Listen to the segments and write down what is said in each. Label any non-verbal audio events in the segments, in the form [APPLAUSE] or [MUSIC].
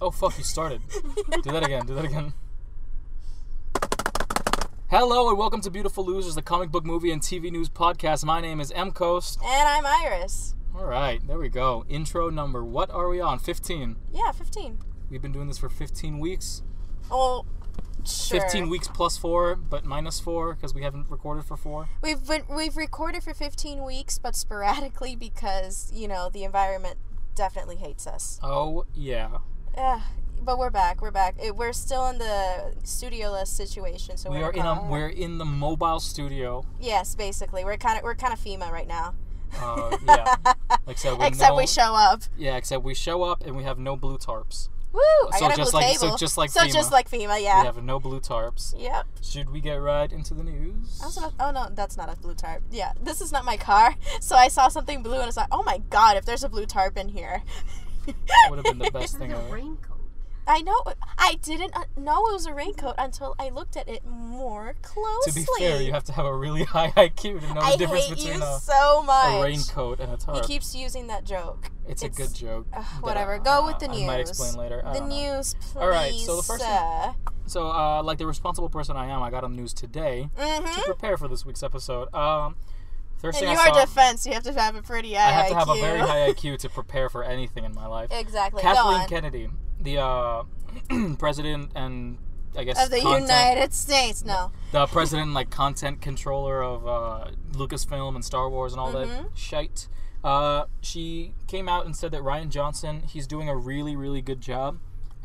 Oh fuck! You started. [LAUGHS] do that again. Do that again. Hello and welcome to Beautiful Losers, the comic book movie and TV news podcast. My name is M Coast. And I'm Iris. All right, there we go. Intro number. What are we on? Fifteen. Yeah, 15. We've been doing this for fifteen weeks. Oh, sure. 15 weeks plus four, but minus four because we haven't recorded for four. We've been, we've recorded for 15 weeks, but sporadically because you know the environment definitely hates us. Oh yeah. Yeah, but we're back. We're back. It, we're still in the studioless situation, so We we're are in a we're in the mobile studio. yes, basically we're kind of we're kind of FEMA right now. Uh, [LAUGHS] yeah. Except, with Except we show up. Yeah, except we show up and we have no blue tarps. Woo! I So got a just blue like- so just like so FEMA. just like FEMA, yeah. We have no blue tarps. Yep. Should we get right into the news? I was gonna, oh no, that's not a blue tarp. Yeah, this is not my car. [LAUGHS] So I saw something blue and I was like, oh my god, if there's a blue tarp in here. [LAUGHS] That would have been the [LAUGHS] best thing a ever. raincoat. I know. I didn't uh, know it was a raincoat until I looked at it more closely. To closely. be fair, you have to have a really [LAUGHS] high IQ to know I the difference hate between you a, so much. a raincoat and a He keeps using that joke. it's, a good joke. Ugh, that whatever. I- Go with the news. I news. might explain later. I The don't know. news, please. All right, so the first thing- uh, So, uh, like the responsible person I am, I got on the news today to mhm. prepare for this week's episode. Um, first In thing your saw, defense, you have to have a pretty high I have to have a very high IQ to [LAUGHS] prepare for anything in my life. exactly. Kathleen. Kennedy, the uh, [CLEARS THROAT] president and I guess of the content- United States. No. the president like content controller of uh, Lucasfilm and Star Wars and all Mhm. that shite. Uh, she came out and said that Rian Johnson he's doing a really really good job,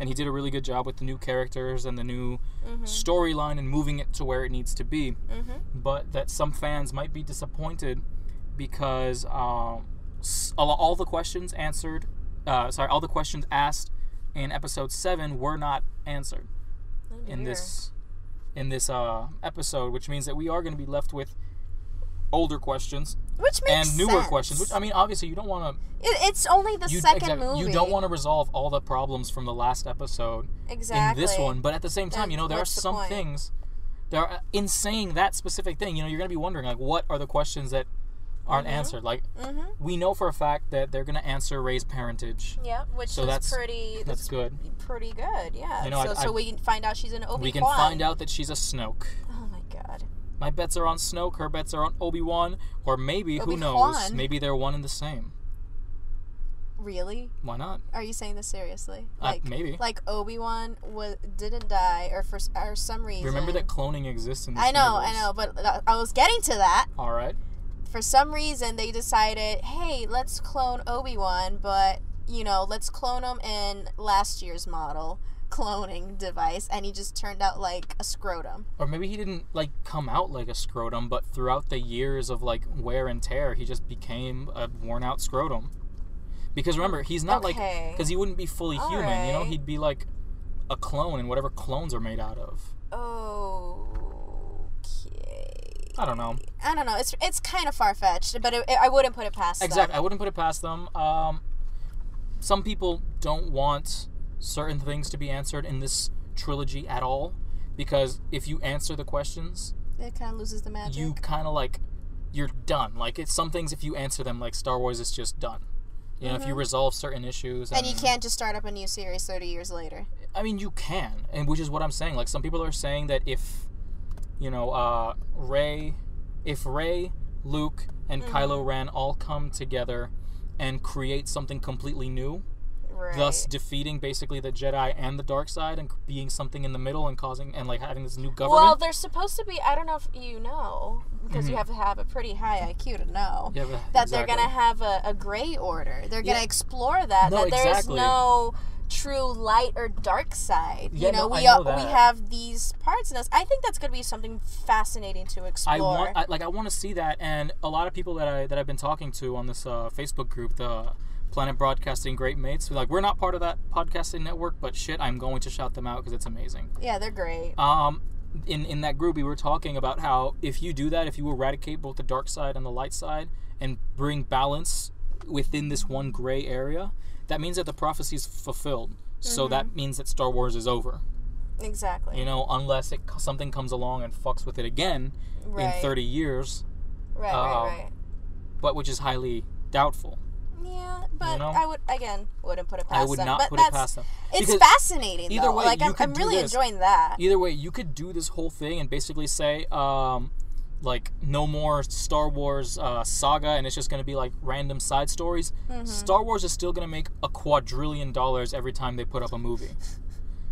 and he did a really good job with the new characters and the new Mhm. storyline and moving it to where it needs to be. Mhm. But that some fans might be disappointed because um, all, the questions answered, uh, sorry, all the questions asked in episode seven were not answered Oh, in this in this uh, episode, which means that we are going to be left with older questions Which makes and newer sense. questions. Which I mean, obviously, you don't want It, it's only the to. You, second exact- movie. you don't want to resolve all the problems from the last episode exactly in this one, but at the same time, you know, there are the some point? things. There are in saying that specific thing, you know, you're going to be wondering like, what are the questions that aren't Mhm. answered? Like, Mm-hmm. we know for a fact that they're going to answer Rey's parentage. Yeah, which So is that's- pretty. That's good. pretty good. Yeah. You know, so, I- so I- we can find out she's an Obi We can find out that she's a Snoke. Oh my god. My bets are on Snoke. Her bets are on Obi Wan, or maybe who knows? Maybe they're one and the same. Really? Why not? Are you saying this seriously? Uh, Like maybe. like Obi Wan was didn't die, or for or some reason. Remember that cloning exists in this I know, universe. I know, but uh, I was getting to that. All right. For some reason, they decided, hey, let's clone Obi Wan, but you know, let's clone him in last year's model cloning device, and he just turned out like a scrotum. Or maybe he didn't like come out like a scrotum, but throughout the years of like wear and tear, he just became a worn out scrotum. Because remember, he's not like because he wouldn't be fully human. You know, he'd be like a clone and whatever clones are made out of. Okay. I don't know. I don't know. It's it's kind of far fetched, but it, I wouldn't put it past them. Exactly. I wouldn't put it past them. Um, some people don't want certain things to be answered in this trilogy at all because if you answer the questions, It kind of loses the magic. you kind of like you're done. Like it's some things if you answer them like Star Wars is just done. You know, if you Mhm. resolve certain issues and you can't just start up a new series 30 years later. I mean, you can, and which is what I'm saying. Like some people are saying that if, you know, uh, Rey, if Rey, Luke, and Mm-hmm. Kylo Ren all come together and create something completely new, Right. thus defeating basically the Jedi and the dark side, and being something in the middle and causing and like having this new government. well, there's supposed to be. I don't know if you know, because you Mhm. have to have a pretty high IQ to know yeah, but- that they're gonna have a, a gray order. They're gonna Yeah. explore that. No, that there's exactly. no true light or dark side. Yeah, you know, no, we know we have these parts in us. I think that's gonna be something fascinating to explore. I want, I, like, I want to see that, and a lot of people that I that I've been talking to on this uh, Facebook group, the Planet Broadcasting Great Mates, like, we're not part of that podcasting network, but shit, I'm going to shout them out because it's amazing. yeah, they're great. Um, in in that group, we were talking about how if you do that, if you eradicate both the dark side and the light side, and bring balance within this one gray area, that means that the prophecy is fulfilled. So that means that Star Wars is over. Exactly. You know, unless it something comes along and fucks with it again right. in 30 years, Right, um, right, right. but which is highly doubtful. Yeah, but know? I would again wouldn't put it past I would them. not but put it that's, past them. It's fascinating. either though. way, like you I'm, I'm really this. enjoying that. Either way, you could do this whole thing and basically say, um, like, no more Star Wars uh, saga, and it's just going to be like random side stories. Mm-hmm. Star Wars is still going to make a quadrillion dollars every time they put up a movie. [LAUGHS]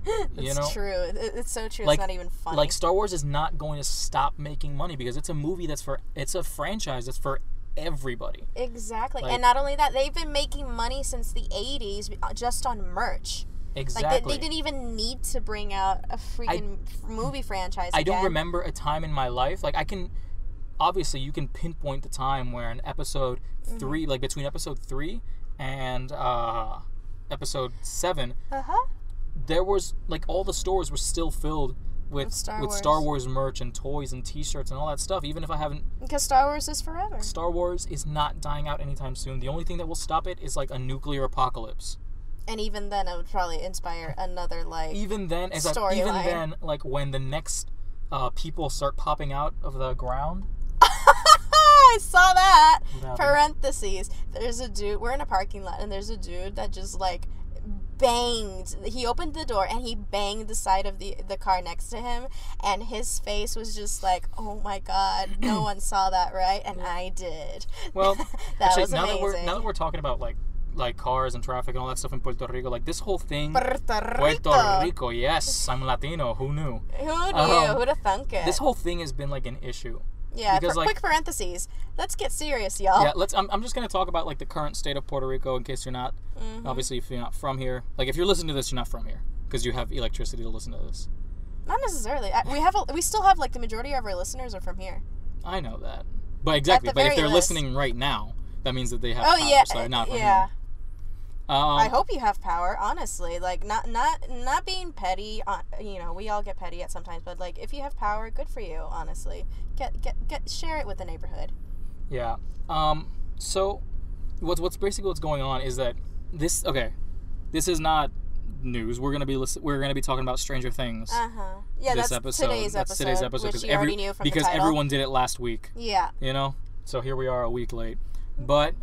It's you know, true. It's so true. Like- it's not even funny. like Star Wars is not going to stop making money because it's a movie that's for it's a franchise that's for everybody. exactly. like- and not only that, they've been making money since the '80s uh, just on merch. Exactly. Like they, they didn't even need to bring out a freaking f- movie franchise. I don't remember a time in my life like I can obviously you can pinpoint the time where an episode Mm-hmm. 3 like between episode 3 and uh episode 7 Uh huh. there was like all the stores were still filled with Star with Star Wars. Wars merch and toys and t-shirts and all that stuff even if I haven't Because Star Wars is forever. Star Wars is not dying out anytime soon. The only thing that will stop it is like a nuclear apocalypse. And even then, it would probably inspire another like. Even then, as like, even Storyline. then, like when the next uh, people start popping out of the ground, [LAUGHS] I saw that. Parentheses. There's a dude. We're in a parking lot, and there's a dude that just like banged. He opened the door and he banged the side of the the car next to him, and his face was just like, "Oh my god, no [CLEARS THROAT] one saw that, right?" And I did. Well, [LAUGHS] that actually, was now that we're now that we're talking about like like cars and traffic and all that stuff in Puerto Rico, like this whole thing. Puerto Rico. Puerto Rico, yes, I'm Latino. Who knew? Who knew? Um, Who'd have thunk it? This whole thing has been like an issue. Yeah. because, like- quick parentheses. Let's get serious, y'all. Yeah, let's. I'm, I'm just gonna talk about like the current state of Puerto Rico in case you're not. Mm-hmm. Obviously, if you're not from here, like if you're listening to this, you're not from here because you have electricity to listen to this. Not necessarily. I- We have. A, we still have like the majority of our listeners are from here. I know that, but exactly. But if they're least. listening right now, that means that they have Oh power, yeah, so not from yeah. here. Um, I hope you have power. Honestly, like not not not being petty. Uh, you know, we all get petty at sometimes, but like if you have power, good for you. Honestly, get get get share it with the neighborhood. Yeah. Um. So, what's what's basically what's going on is that this okay, this is not news. We're gonna be listen, we're gonna be talking about Stranger Things. Uh huh. Yeah, this that's episode. today's that's episode. today's episode which you every- already knew from because everyone did it last week. Yeah. You know. So here we are a week late, but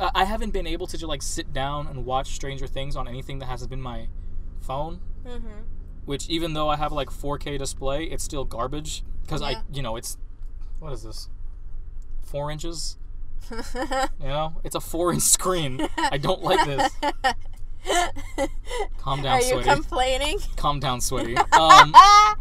uh, I haven't been able to just like sit down and watch Stranger Things on anything that hasn't been my phone. Mm-hmm. Which even though I have like 4K display, it's still garbage because I you know it's what is this four inches. [LAUGHS] You know, it's a four inch screen. I don't like this. [LAUGHS] Calm down, Are you sweaty. complaining? Calm down, sweaty. [LAUGHS] Um, oh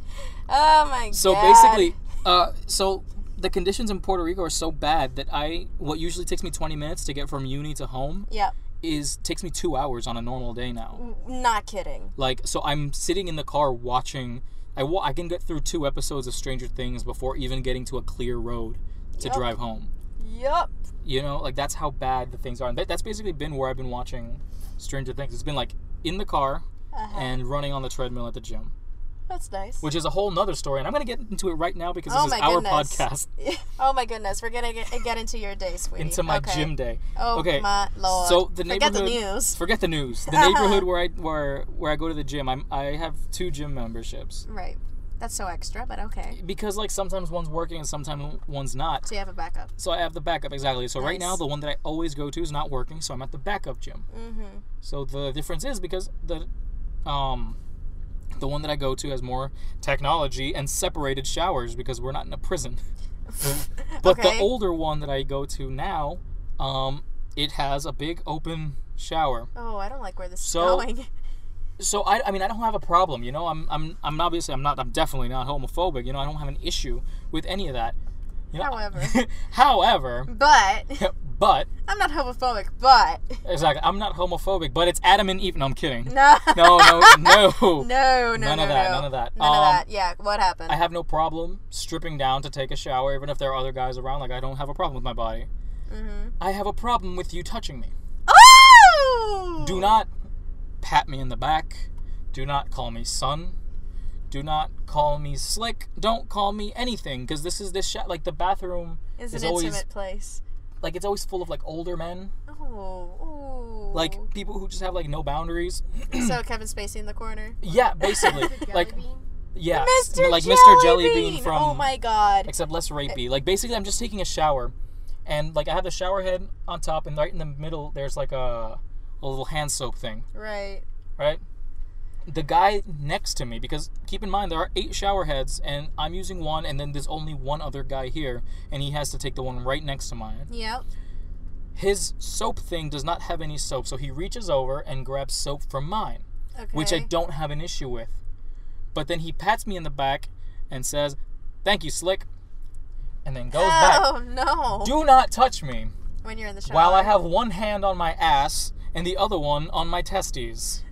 my god. so basically, uh, so the conditions in Puerto Rico are so bad that I, what usually takes me 20 minutes to get from uni to home, Yep. is takes me two hours on a normal day now. Not kidding. Like, so I'm sitting in the car watching. I, wa- I can get through two episodes of Stranger Things before even getting to a clear road to Yup. drive home. Yup. You know, like that's how bad the things are. And that, that's basically been where I've been watching Stranger Things. It's been like in the car Uh-huh. and running on the treadmill at the gym, That's nice. which is a whole nother story. And I'm going to get into it right now because this Oh is my our goodness. podcast. [LAUGHS] oh my goodness, we're gonna get, get into your day, sweetie. Into my okay. gym day. Oh okay. my lord. So the Forget the neighborhood- news. Forget the news. The [LAUGHS] neighborhood where I where where I go to the gym, I'm I have two gym memberships Right. That's so extra, but okay. because like sometimes one's working and sometimes one's not. So you have a backup. So I have the backup exactly. So right now the one that I always go to is not working, so I'm at the backup gym. Mm-hmm. So the difference is because the um the one that I go to has more technology and separated showers because we're not in a prison. [LAUGHS] But okay. the older one that I go to now, um, it has a big open shower. oh, I don't like where this So- is going. [LAUGHS] So I, I mean I don't have a problem, you know. I'm I'm I'm obviously I'm not I'm definitely not homophobic, you know. I don't have an issue with any of that. You know? However. [LAUGHS] however, But but not homophobic. But exactly, I'm not homophobic, but it's Adam and Eve. No, I'm kidding. [LAUGHS] no, No, no, no. [LAUGHS] no, no, None no, of that, no. none of that. None Um, of that. Yeah. What happened? I have no problem stripping down to take a shower, even if there are other guys around. Like I don't have a problem with my body. mm-hmm. I have a problem with you touching me. Oh! Do not pat me in the back. Do not call me son. Do not call me slick. Don't call me anything because this is this shot. Like the bathroom It's is an always intimate place. Like it's always full of like older men, Oh. ooh. like people who just have like no boundaries. [CLEARS THROAT] so Kevin Spacey in the corner. yeah, basically, [LAUGHS] like yeah, Mr. like Jellybean. Mr. Jellybean from Oh my god. except less rapey. Like basically, I'm just taking a shower, and like I have the shower head on top, and right in the middle there's like a a little hand soap thing, Right. right? The guy next to me, because keep in mind there are eight shower heads, and I'm using one, and then there's only one other guy here, and he has to take the one right next to mine. Yep. His soap thing does not have any soap, so he reaches over and grabs soap from mine, Okay. which I don't have an issue with. But then he pats me in the back and says, "Thank you, Slick," and then goes back. Oh no! Do not touch me when you're in the shower. while I have one hand on my ass and the other one on my testes.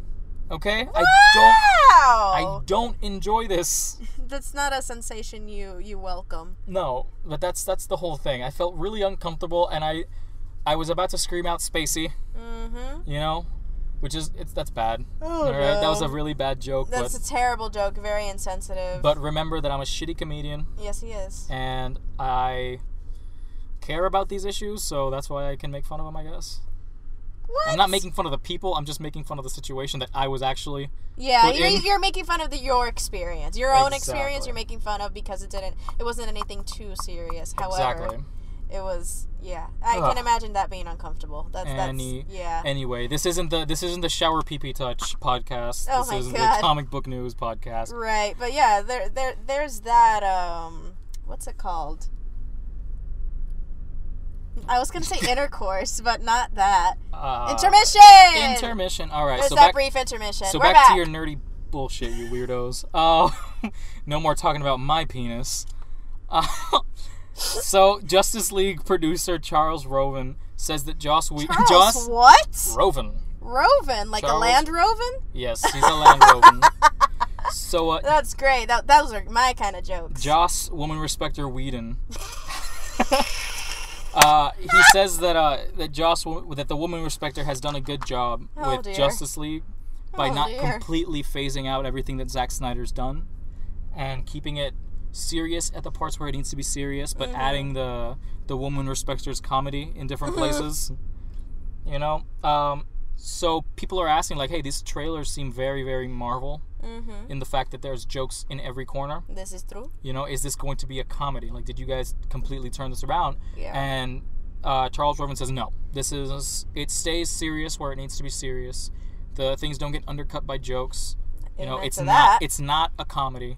Okay? I don't I don't enjoy this. [LAUGHS] That's not a sensation you you welcome. No, but that's that's the whole thing. I felt really uncomfortable and I I was about to scream out spacey, Mm-hmm. you know? Which is it's that's bad. Oh All right, that was a really bad joke, That's but a terrible joke. Very insensitive. but remember that I'm a shitty comedian yes, he is. and I care about these issues, so that's why I can make fun of them, I guess. What? I'm not making fun of the people. I'm just making fun of the situation that I was actually. Yeah, you're, you're making fun of the your experience, your own experience. You're making fun of because it didn't. It wasn't anything too serious. However, Exactly. it was. Yeah, I Ugh. can imagine that being uncomfortable. That's Any- that's yeah. Anyway, this isn't the this isn't the shower pee pee touch podcast. Oh this my is God. the comic book news podcast. Right, but yeah, there there there's that um what's it called? I was gonna say intercourse, but not that. Uh, intermission. Intermission. All right. There's so that back, brief intermission. so back, back. to your nerdy bullshit, you weirdos. Uh, [LAUGHS] no more talking about my penis. Uh, [LAUGHS] so Justice League producer Charles Roven says that Joss Whedon. Charles, Joss what? Roven. Roven, like a land Roven? Yes, he's a land Roven. [LAUGHS] So uh, That's great. That those are my kind of jokes. Joss, woman respecter Whedon. Uh, he says that uh, that Joss, that the woman respecter has done a good job Oh, with dear. Justice League by Oh, not dear. completely phasing out everything that Zack Snyder's done and keeping it serious at the parts where it needs to be serious, but Mm-hmm. adding the the woman respecter's comedy in different places. You know, um, so people are asking like, "Hey, these trailers seem very, very Marvel mm-hmm. in the fact that there's jokes in every corner." This is true. you know, is this going to be a comedy? Like, did you guys completely turn this around? Yeah. And uh, Charles Roven says, no, this is, it stays serious where it needs to be serious. The things don't get undercut by jokes. You know, it's not, that. it's not a comedy.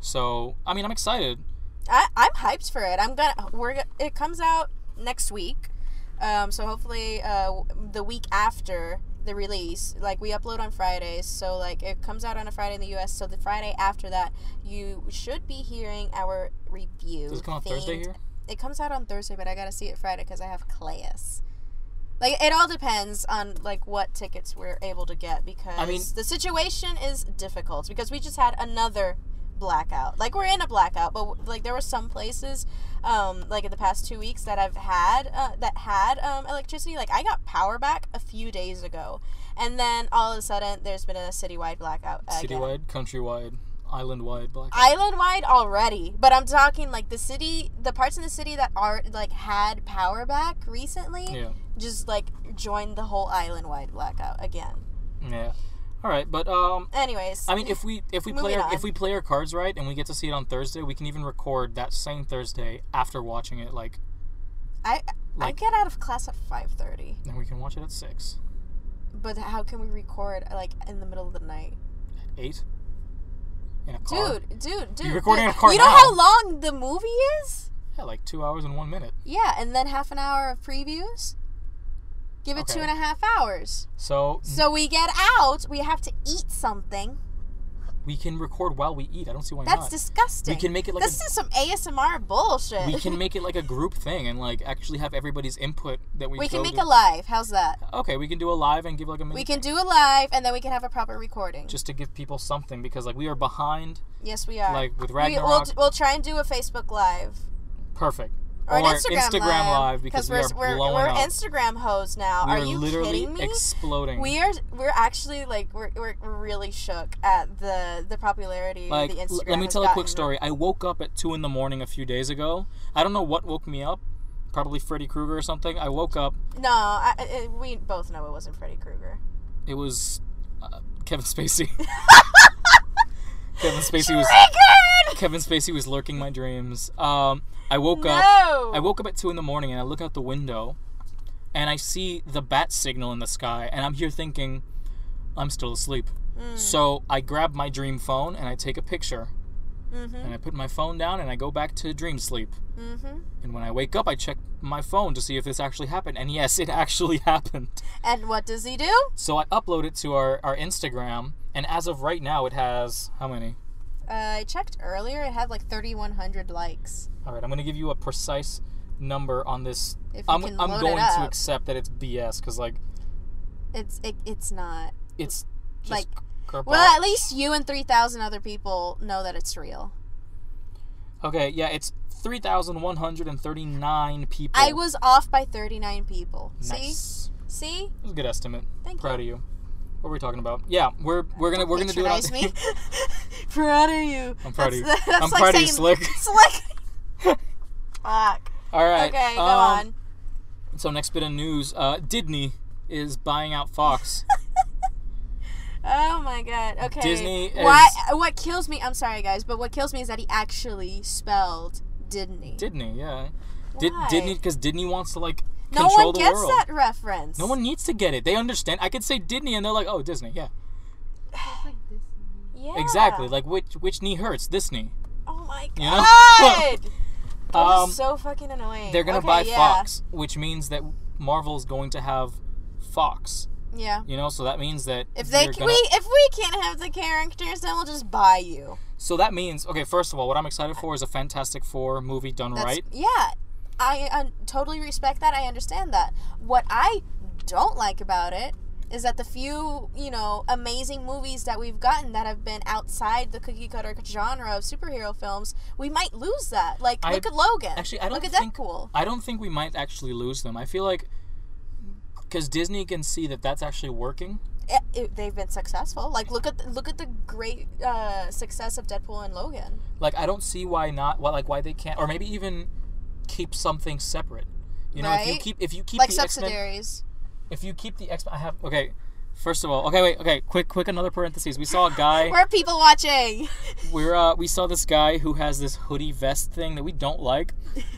So, I mean, I'm excited. I, I'm hyped for it. I'm gonna. We're. It comes out next week, um, so hopefully, uh, the week after the release, like we upload on Fridays, so like it comes out on a Friday in the U.S. So the Friday after that, you should be hearing our review. Does it come out Thursday here? It comes out on Thursday, but I gotta see it Friday because I have class. Like it all depends on like what tickets we're able to get because I mean- the situation is difficult because we just had another blackout. Like we're in a blackout, but like there were some places, um, like in the past two weeks that I've had uh, that had um, electricity. Like I got power back a few days ago, and then all of a sudden there's been a citywide blackout. again. Citywide, countrywide, island-wide, black. Island wide already, but I'm talking like the city, the parts in the city that are like had power back recently, Yeah. just like joined the whole island wide blackout again. Yeah. All right, but um, Anyways, I mean, if we if we play our, on. if we play our cards right and we get to see it on Thursday, we can even record that same Thursday after watching it. Like, I I get out of class at five thirty, then we can watch it at six, but how can we record like in the middle of the night? At eight, in a car. Dude, dude, dude. recording dude, in a car You know now. how long the movie is? Yeah, like two hours and one minute. Yeah, and then half an hour of previews. Give it Okay. two and a half hours. So So we get out. We have to eat something. we can record while we eat. I don't see why not. That's not. disgusting. We can make it like this a, is some ASMR bullshit. we can [LAUGHS] make it like a group thing and like actually have everybody's input that we. We can make to- a live. How's that? Okay, we can do a live and give like a minute. We can do a live, and then we can have a proper recording. just to give people something because like we are behind. yes, we are. Like with we, we'll, Ragnarok, we'll try and do a Facebook live perfect. Or, an Instagram, live because we we're we're, blowing we're. Instagram hoes now. we are are you literally kidding me? exploding. we are we're actually like we're, we're really shook at the the popularity like the Instagram. let me tell a quick story. I woke up at two in the morning a few days ago. I don't know what woke me up. Probably Freddy Krueger or something. I woke up. No, I, I, we both know it wasn't Freddy Krueger. It was uh, Kevin Spacey. [LAUGHS] Kevin Spacey was! Kevin Spacey was lurking my dreams. Um, I woke no. up. I woke up at two in the morning and I look out the window, and I see the bat signal in the sky, and I'm here thinking, I'm still asleep. Mm. So I grab my dream phone and I take a picture, Mm-hmm. and I put my phone down and I go back to dream sleep. Mm-hmm. And when I wake up, I check my phone to see if this actually happened, and yes, it actually [LAUGHS] happened. And what does he do? So I upload it to our, our Instagram, and as of right now, it has how many? Uh, I checked earlier. It had like 3,100 likes. All right, I'm gonna give you a precise number on this. If you I'm, I'm going it to accept that it's BS because like it's it, it's not. it's just Like, kerplunk. Well, at least you and 3,000 other people know that it's real. okay, yeah, it's three thousand one hundred and thirty nine people. I was off by 39 people. See? nice. See? It was a good estimate. Thank Proud you. of you. What were we talking about? Yeah, we're we're gonna we're gonna do it. On, me. [LAUGHS] [LAUGHS] proud of you. I'm proud of you. That's- [LAUGHS] that's I'm like proud of you, Slick. Slick. Fuck. All right. Okay, go um, on. So next bit of news: uh, Disney is buying out Fox. [LAUGHS] Oh my god. Okay. Disney Why? What kills me? I'm sorry, guys, but what kills me is that he actually spelled Disney. Disney, yeah. Did? Disney because Disney wants to like no one gets world. that reference. No one needs to get it. They understand. I could say Disney and they're like, oh, Disney, yeah. Like this. Yeah. Exactly. Like which which knee hurts? This knee. Oh my You know? [LAUGHS] Um, so fucking annoying. They're gonna Okay, buy yeah. Fox, which means that Marvel's going to have Fox. Yeah. You know, so that means that If they can, gonna- we if we can't have the characters, then we'll just buy you. so that means okay. First of all, what I'm excited for is a Fantastic Four movie done That's, right. Yeah, I, I totally respect that. I understand that. What I don't like about it is that the few, you know, amazing movies that we've gotten that have been outside the cookie cutter genre of superhero films, we might lose that. Like, I- look at Logan. Actually, I don't look at think Deadpool. I don't think we might actually lose them. I feel like because Disney can see that that's actually working. It, it- they've been successful. Like, look at the, look at the great uh, success of Deadpool and Logan. Like I don't see why not. Why like why they can't, or maybe even keep something separate. You know, if you keep if you keep like the subsidiaries. If you keep the X I have okay. First of all, okay, wait, okay, quick, quick, another parentheses. We saw a guy. [LAUGHS] We're people watching. [LAUGHS] We're uh, we saw this guy who has this hoodie vest thing that we don't like,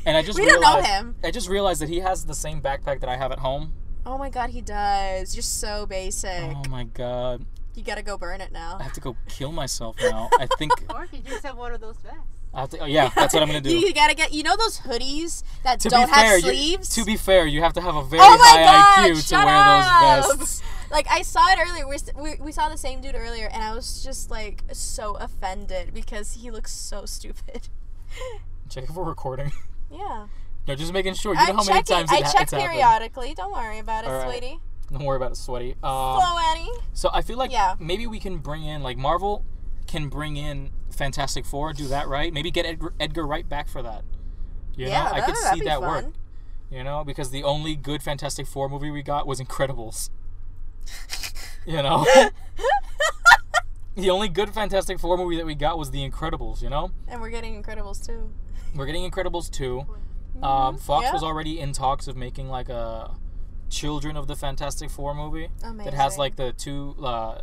and I just [LAUGHS] We don't know realized, him. I just realized that he has the same backpack that I have at home. Oh my god, he does. You're so basic. Oh my god, You gotta go burn it now. I have to go kill myself now. I think Or if you just have one of those vests. I have to. Oh, yeah, that's what I'm gonna [LAUGHS] do. You gotta get. You know those hoodies that to don't fair, have you- sleeves. to be fair, you have to have a very oh high god! IQ to wear up! those vests. [LAUGHS] Like I saw it earlier. We're, we we saw the same dude earlier, and I was just like so offended because he looks so stupid. [LAUGHS] Check if we're recording. Yeah. No, just making sure. You know I'm how many checking. times I it ha- check it's happened. periodically. Don't worry about it, right. sweetie. Don't worry about it, sweaty. Uh, Slow Annie. so I feel like Yeah. maybe we can bring in like Marvel can bring in Fantastic Four, do that right. Maybe get Edgar, Edgar Wright back for that. You yeah, know, I could see that fun. work. You know, because the only good Fantastic Four movie we got was Incredibles. [LAUGHS] you know, [LAUGHS] the only good Fantastic Four movie that we got was The Incredibles. You know, and we're getting Incredibles too. we're getting Incredibles two. Um, Fox Mm-hmm. Was already in talks of making like a Children of the Fantastic Four movie Amazing. that has like the two. Uh,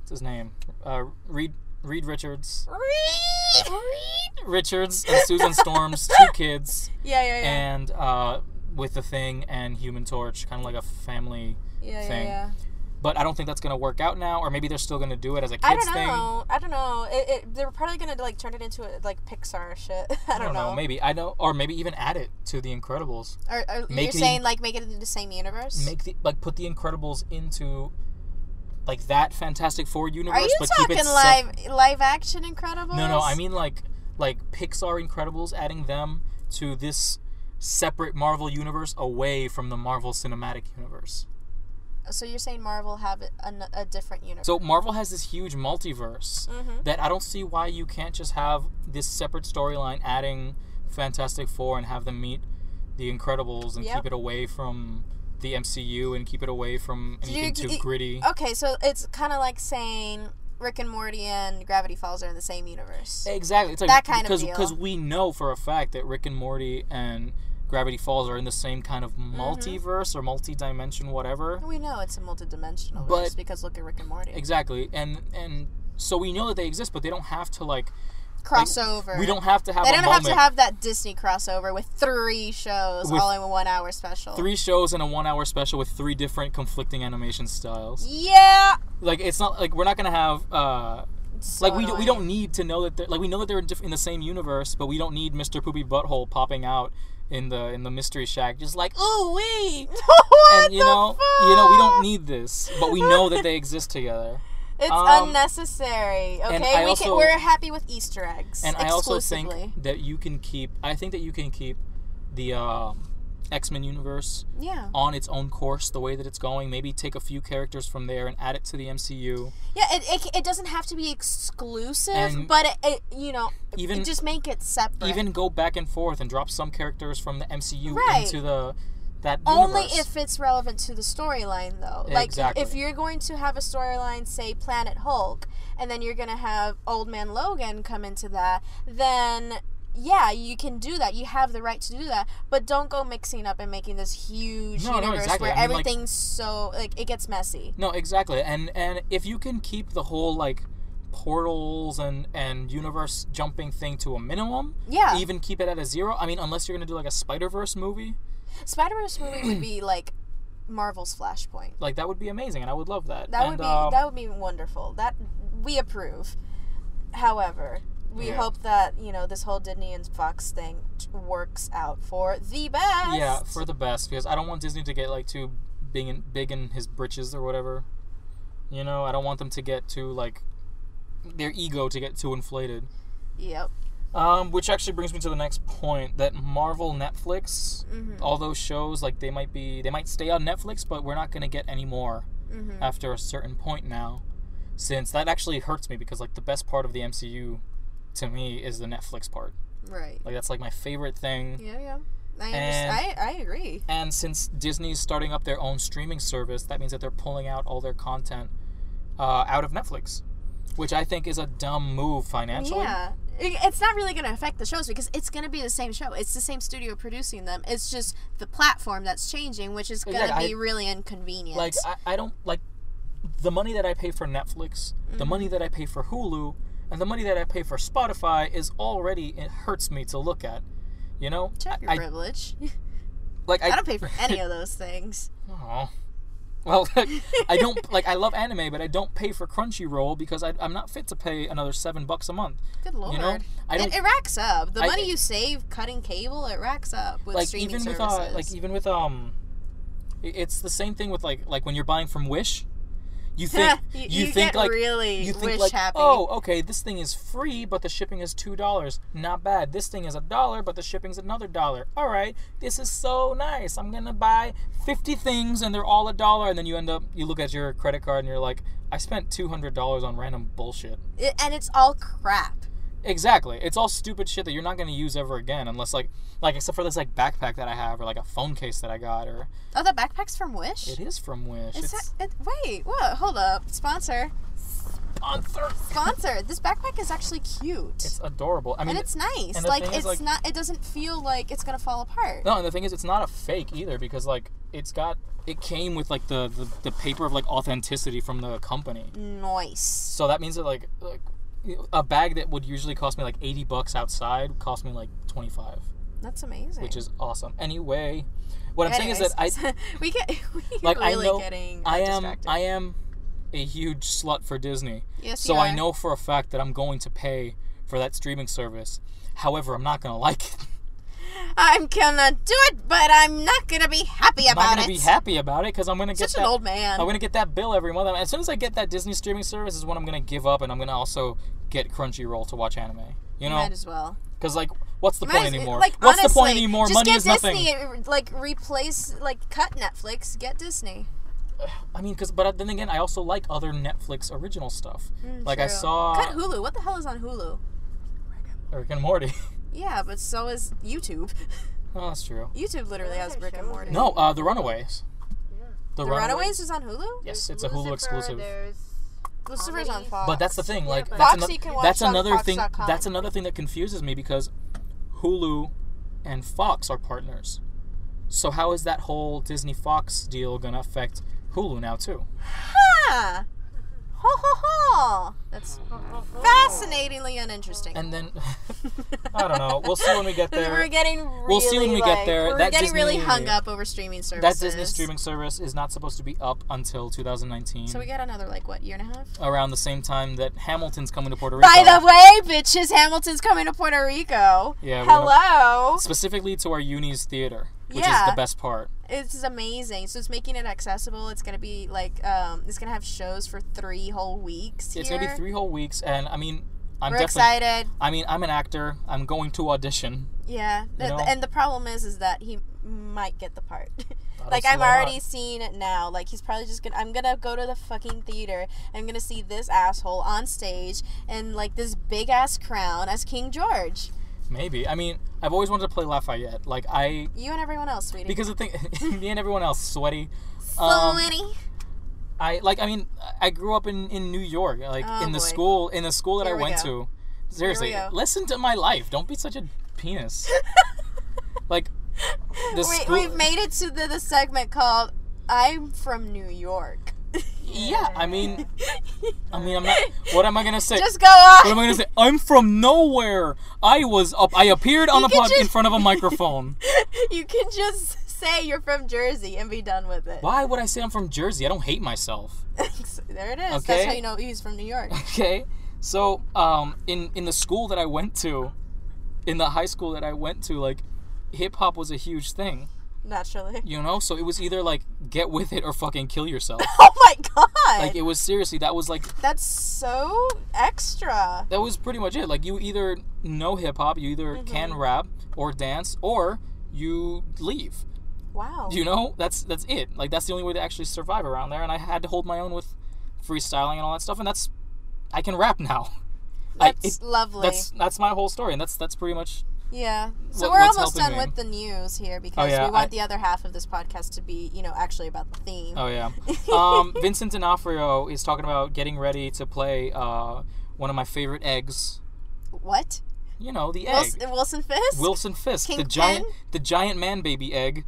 what's his name? Uh, Reed Reed Richards. Reed Richards and Susan Storm's two [LAUGHS] kids, Yeah, yeah, yeah. and uh, with the Thing and Human Torch, kind of like a family. yeah, yeah, thing. yeah. But I don't think that's gonna work out now, or maybe they're still gonna do it as a kids thing. I don't thing. know. I don't know. It, it, they're probably gonna like turn it into a, like Pixar shit. [LAUGHS] I don't, know. Maybe I know, or maybe even add it to the Incredibles. Or, or you're the- saying like make it in the same universe? Make the like put the Incredibles into like that Fantastic Four universe, Are you but keep talking it sep- live live action Incredibles? No, no, I mean like like Pixar Incredibles, adding them to this separate Marvel universe away from the Marvel Cinematic Universe. So you're saying Marvel have a, a, different universe? So Marvel has this huge multiverse Mhm. that I don't see why you can't just have this separate storyline adding Fantastic Four and have them meet the Incredibles and Yep. keep it away from the MCU and keep it away from Did you- anything too gritty. Okay, so it's kind of like saying Rick and Morty and Gravity Falls are in the same universe. Exactly. It's like That kind of because deal. because we know for a fact that Rick and Morty and Gravity Falls are in the same kind of Mm-hmm. multiverse or multi-dimension whatever. We know it's a multidimensional But- verse because look at Rick and Morty. Exactly. And and so we know that they exist, but they don't have to like crossover. We don't have to have They don't have to have that Disney crossover with three shows With all in one hour special. three shows and a one-hour special with three different conflicting animation styles. Yeah. Like it's not like we're not gonna have uh So like we, we don't need to know that they're like we know that they're in, diff- in the same universe, but we don't need Mr. Poopy Butthole popping out in the in the mystery shack just like ooh wee [LAUGHS] and you know you know we don't need this, but we know that they exist together. [LAUGHS] It's Um, unnecessary. Okay, we also- can, we're happy with Easter eggs. And I also think that you can keep. I think that you can keep the um, X Men universe yeah, on its own course, the way that it's going. Maybe take a few characters from there and add it to the MCU. yeah. It, it, it doesn't have to be exclusive, And but it, it you know even- just make it separate. Even go back and forth and drop some characters from the MCU Right. into the that Only universe. if it's relevant to the storyline, though. Like, Exactly. if you're going to have a storyline, say Planet Hulk, and then you're going to have Old Man Logan come into that, then yeah, you can do that. You have the right to do that. But don't go mixing up and making this huge No, no, universe exactly. where I mean, like- everything's so like it gets messy. No, exactly. And and if you can keep the whole like portals and and universe jumping thing to a minimum, Yeah, even keep it at a zero. I mean, unless you're gonna do like a Spider Verse movie, Spider Verse movie would be like Marvel's Flashpoint. like that would be amazing, and I would love that. That and, would be um, that would be wonderful. That we approve. However, we Yeah. hope that you know this whole Disney and Fox thing works out for the best. Yeah, for the best because I don't want Disney to get like too big in big in his britches or whatever. You know, I don't want them to get too like their ego to get too inflated. Yep. Um, which actually brings me to the next point that Marvel Netflix, Mhm. all those shows like they might be they might stay on Netflix, but we're not gonna get any more Mhm. after a certain point now. Since that actually hurts me because like the best part of the MCU to me is the Netflix part. Right. Like that's like my favorite thing. Yeah, yeah. I And- I I agree. And since Disney's starting up their own streaming service, that means that they're pulling out all their content uh, out of Netflix, which I think is a dumb move financially. Yeah. It- It's not really going to affect the shows because it's going to be the same show. It's the same studio producing them. It's just the platform that's changing, which is going to be really inconvenient. Like I, I don't like the money that I pay for Netflix, Mm-hmm. the money that I pay for Hulu, and the money that I pay for Spotify is already it hurts me to look at. You know, Check your I, I privilege. like I, I don't pay for [LAUGHS] any of those things. Aw. Well, [LAUGHS] I don't [LAUGHS] like. I love anime, but I don't pay for Crunchyroll because I, I'm not fit to pay another seven bucks a month. Good lord. You know, I don't it, it racks up. The I- money you save cutting cable, it racks up with like streaming even services. with uh, like even with um, it's the same thing with like like when you're buying from Wish, you [LAUGHS] think you, you, you think get like really you think wish like happy. oh okay this thing is free but the shipping is two dollars. Not bad. This thing is a dollar but the shipping's another dollar. All right this is so nice. I'm gonna buy 50 things and they're all a dollar. And then you end up you look at your credit card and you're like i spent $200 on random bullshit. It- and it's all crap. Exactly. It's all stupid shit that you're not going to use ever again unless like like except for this like backpack that I have or like a phone case that I got or Oh, the backpack's from Wish. it is from Wish. Is it's that, it, wait, what? Hold up. Sponsor. sponsor. Sponsor. this backpack is actually cute. It's adorable. I mean and it's nice. and Like thing is, it's like- not. It doesn't feel like it's gonna fall apart. No, and the thing is it's not a fake either because like it's got it came with like the the, the paper of like authenticity from the company. Nice. So that means that like like a bag that would usually cost me like 80 bucks outside cost me like 25, That's amazing. which is awesome. Anyway, what I'm saying is that I [LAUGHS] we get [LAUGHS] we like I really know getting I am distracted. I am a huge slut for Disney. yes, So I know for a fact that I'm going to pay for that streaming service. However, I'm not going [LAUGHS] to like it. I'm gonna do it, but I'm not gonna be happy about it. I'm going it. to be happy about it because I'm going to get Such that an old man. I'm going to get that bill every month. As soon as I get that Disney streaming service is when I'm going to give up and I'm going to also get Crunchyroll to watch anime. You know, Might as well. cuz like what's the Might point as- anymore? Like, what's the point anymore? Just Money get is nothing. Disney. Like replace, like cut Netflix. Get Disney. [SIGHS] I mean, cuz but then again, I also like other Netflix original stuff. Mm, like I saw cut Hulu. What the hell is on Hulu? Rick and Morty. [LAUGHS] Yeah, but so is YouTube. oh, that's true. YouTube literally has Rick and Morty. No, uh The Runaways. Yeah. The, The Runaways is on Hulu. Yes, There's it's a Hulu exclusive. There's Lucifer's on Fox. But that's the thing, Yeah, like but- that's, Fox ano- you can watch that's on another thing. Fox.com. That's another thing that confuses me because Hulu and Fox are partners. So how is that whole Disney Fox deal gonna affect Hulu now too? Huh. Ho ho ho! That's fascinatingly uninteresting. And then [LAUGHS] I don't know. We'll see when we get [LAUGHS] there. We're getting really, We'll see when we get there. We're That getting really hung up over streaming services. that. Disney streaming service is not supposed to be up until 2019. So we got another like what year and a half? around the same time that Hamilton's coming to Puerto Rico. By the way, bitches, Hamilton's coming to Puerto Rico. Yeah, Hello. specifically to our uni's theater, which is the best part. It's amazing. So it's making it accessible. It's gonna be like um, it's gonna have shows for three whole weeks. It's gonna be three whole weeks, and I mean, I'm We're excited. I mean, I'm an actor. I'm going to audition. Yeah. Know? and the problem is, is that he might get the part. [LAUGHS] Like I'm already seeing it now. Like he's probably just gonna. I'm gonna go to the fucking theater I'm gonna see this asshole on stage and like this big ass crown as King George. Maybe. I mean, I've always wanted to play Lafayette. Like I, You and everyone else, sweetie. because the thing, [LAUGHS] me and everyone else, sweaty. um, Sweaty. I like. I mean, I grew up in in New York. Like Oh, in the boy. school, in the school that Here I we went go. to. Seriously, go. listen to my life. Don't be such a penis. [LAUGHS] like the we, school. we've made it to the, the segment called "I'm from New York." [LAUGHS] yeah, I mean, I mean, I'm not. [LAUGHS] What am I gonna say? Just go on. What am. I gonna say? I'm from nowhere. I was up. I appeared on You a pod in front of a [LAUGHS] microphone. you can just say you're from Jersey and be done with it. Why would I say I'm from Jersey? I don't hate myself. there it is. That's Okay. how you know he's from New York. Okay, so um, in in the school that I went to, in the high school that I went to, like, hip hop was a huge thing. Naturally. You know, so it was either like get with it or fucking kill yourself. [LAUGHS] Oh my god. like it was seriously that was like That's so extra. that was pretty much it. Like you either know hip hop, you either Mm-hmm. can rap or dance, or you leave. Wow. You know, that's that's it. Like that's the only way to actually survive around there. And I had to hold my own with freestyling and all that stuff. And that's I can rap now. [LAUGHS] I, it- lovely. that's that's my whole story, and that's that's pretty much. Yeah. So what- we're almost done me. with the news here because yeah, we want I- the other half of this podcast to be, you know, actually about the theme. Oh yeah. [LAUGHS] um, Vincent D'Onofrio is talking about getting ready to play uh, one of my favorite eggs. What? You know, the egg. Wilson, Wilson Fisk? Wilson Fisk, the Kingpin? giant, the giant man baby egg.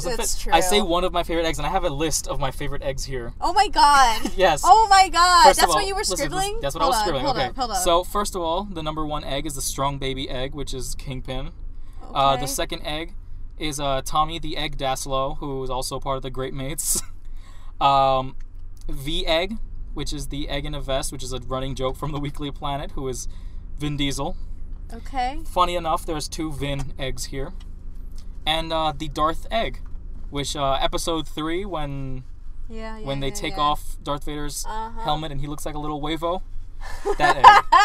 That's Fisk. I say one of my favorite eggs, and I have a list of my favorite eggs here. Oh my god. [LAUGHS] Yes. Oh my god. First That's all- what you were listen, listen, scribbling? that's what hold I was on, scribbling. Hold okay. up, hold up. So first of all, the number one egg is the strong baby egg, which is Kingpin. Uh, the second egg is uh, Tommy the Egg Daslow, who is also part of the Great Mates. [LAUGHS] um, V Egg, which is the egg in a vest, which is a running joke from the Weekly Planet, who is Vin Diesel. Okay. Funny enough, there's two Vin eggs here, and uh, the Darth Egg, which uh, episode three when Yeah, yeah. when they yeah, take yeah. off Darth Vader's Uh-huh. helmet and he looks like a little wavo. [LAUGHS] That egg.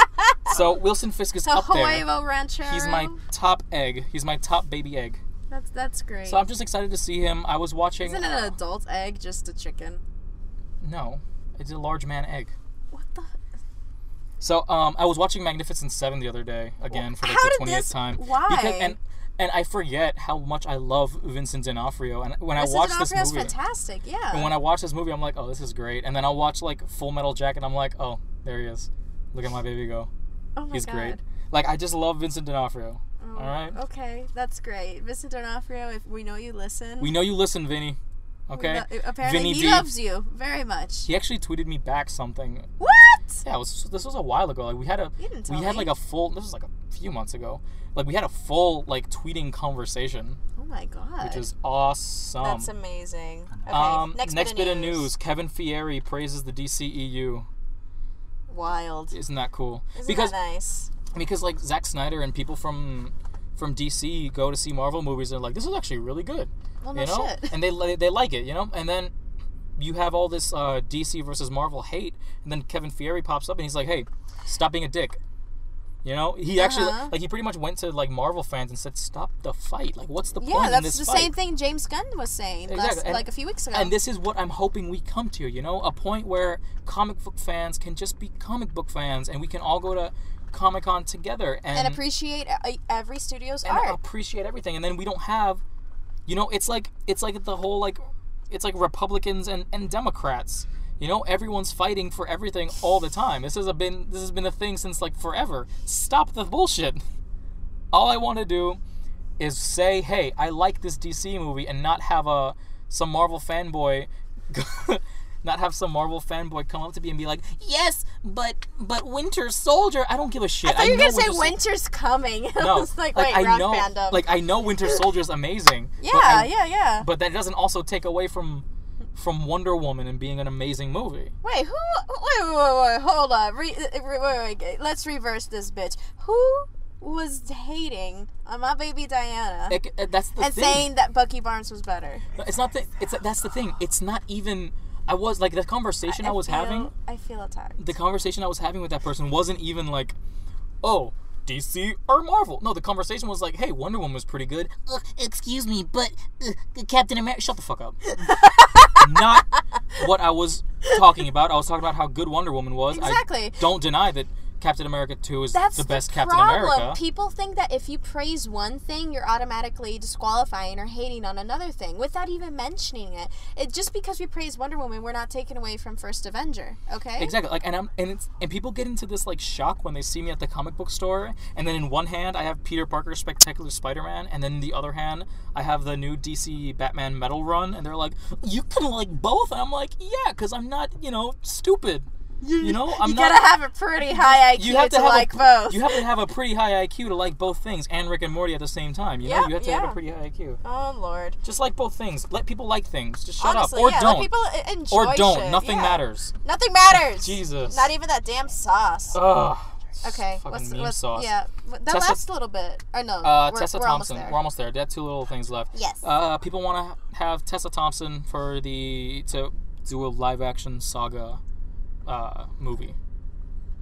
so Wilson Fisk is A up there. Huevo Ranchero. He's my top egg. He's my top baby egg. That's that's great. So I'm just excited to see him. I was watching. Isn't it an adult egg, just a chicken? No, it's a large man egg. What the? So um, I was watching Magnificent Seven the other day again for like the twentieth time. why? Because, and and I forget how much I love Vincent D'Onofrio. And when Vincent I watch this D'Onofrio's movie, fantastic. Yeah. and when I watch this movie, I'm like, oh, this is great. And then I'll watch like Full Metal Jacket. And I'm like, oh, there he is. Look at my baby go. oh my He's God. great. Like I just love Vincent D'Onofrio. Oh, All right. Okay, that's great. Vincent D'Onofrio, if we know you listen. We know you listen, Vinny. Okay. lo- uh, apparently, Vinny he D. loves you very much. He actually tweeted me back something. What? Yeah, it was, this was a while ago. Like we had a we had me. like a full. This was like a few months ago. Like we had a full like tweeting conversation, Oh my god. which is awesome. That's amazing. Okay, um, next, bit of news. Kevin Feige praises the DCEU. Wild. Isn't that cool? Isn't because that nice? because like Zack Snyder and people from from DC go to see Marvel movies and they're like, this is actually really good. Well, no you know, shit. and they they like it, you know, and then you have all this uh, DC versus Marvel hate, and then Kevin Feige pops up and he's like, "Hey, stop being a dick." You know, he actually Uh-huh. like he pretty much went to like Marvel fans and said, "Stop the fight! Like, what's the Yeah, point in that's the fight?" same thing James Gunn was saying last, and- like a few weeks ago. And this is what I'm hoping we come to, you know, a point where comic book fans can just be comic book fans, and we can all go to Comic Con together and, and appreciate every studio's and art. appreciate everything and then we don't have you know it's like it's like the whole like it's like republicans and, and democrats you know everyone's fighting for everything all the time this has been this has been a thing since like forever stop the bullshit all i want to do is say hey i like this dc movie and not have a some marvel fanboy [LAUGHS] not have some Marvel fanboy come up to me and be like, "Yes, but but Winter Soldier." I don't give a shit. I thought you were gonna say Winter Sol- Winter's coming. [LAUGHS] No, like, like, wait, I know, fandom. like I know Winter Soldier's amazing. yeah, I- yeah, yeah. But that doesn't also take away from from Wonder Woman and being an amazing movie. Wait, who? Wait, wait, wait, wait hold on. Re, uh, re, wait, wait, let's reverse this bitch. Who was hating on my baby Diana It- it- that's the and thing. saying that Bucky Barnes was better? it's not the, it's that's the thing. It's not even. I was like the conversation I, was feel- having. I feel attacked. The conversation I was having with that person wasn't even like, oh. DC or Marvel? No, the conversation was like, "Hey, Wonder Woman was pretty good." Uh, excuse me, but uh, Captain America. Shut the fuck up. [LAUGHS] Not what I was talking about. I was talking about how good Wonder Woman was. Exactly. I don't deny that Captain America 2 is That's the best the Captain problem. America. People think that if you praise one thing, you're automatically disqualifying or hating on another thing without even mentioning it. It just because we praise Wonder Woman, we're not taken away from First Avenger. Okay. Exactly. Like, and I'm, and it's, and people get into this like shock when they see me at the comic book store, and then in one hand I have Peter Parker's Spectacular Spider-Man, and then in the other hand I have the new DC Batman Metal Run, and they're like, "You can like both," and I'm like, "Yeah, because I'm not, you know, stupid." You know, I'm you not. gotta have a pretty [LAUGHS] high IQ you have to, to, have like a, both. You have to have a pretty high IQ to like both things and Rick and Morty at the same time. You know, Yeah, you have to have yeah. a pretty high IQ. oh Lord. Just like both things. Let people like things. Just shut Honestly, up or yeah, don't. Let people enjoy or don't. shit, Nothing matters. Nothing matters. Jesus. Not even that damn sauce. Ugh. okay. Fucking What's, what's sauce. yeah? The Tessa- last little bit. Or no. Uh, we're, Tessa we're almost Thompson. there. We're almost there. They have two little things left. Yes. Uh, people want to have Tessa Thompson for the to do a live action saga uh, movie.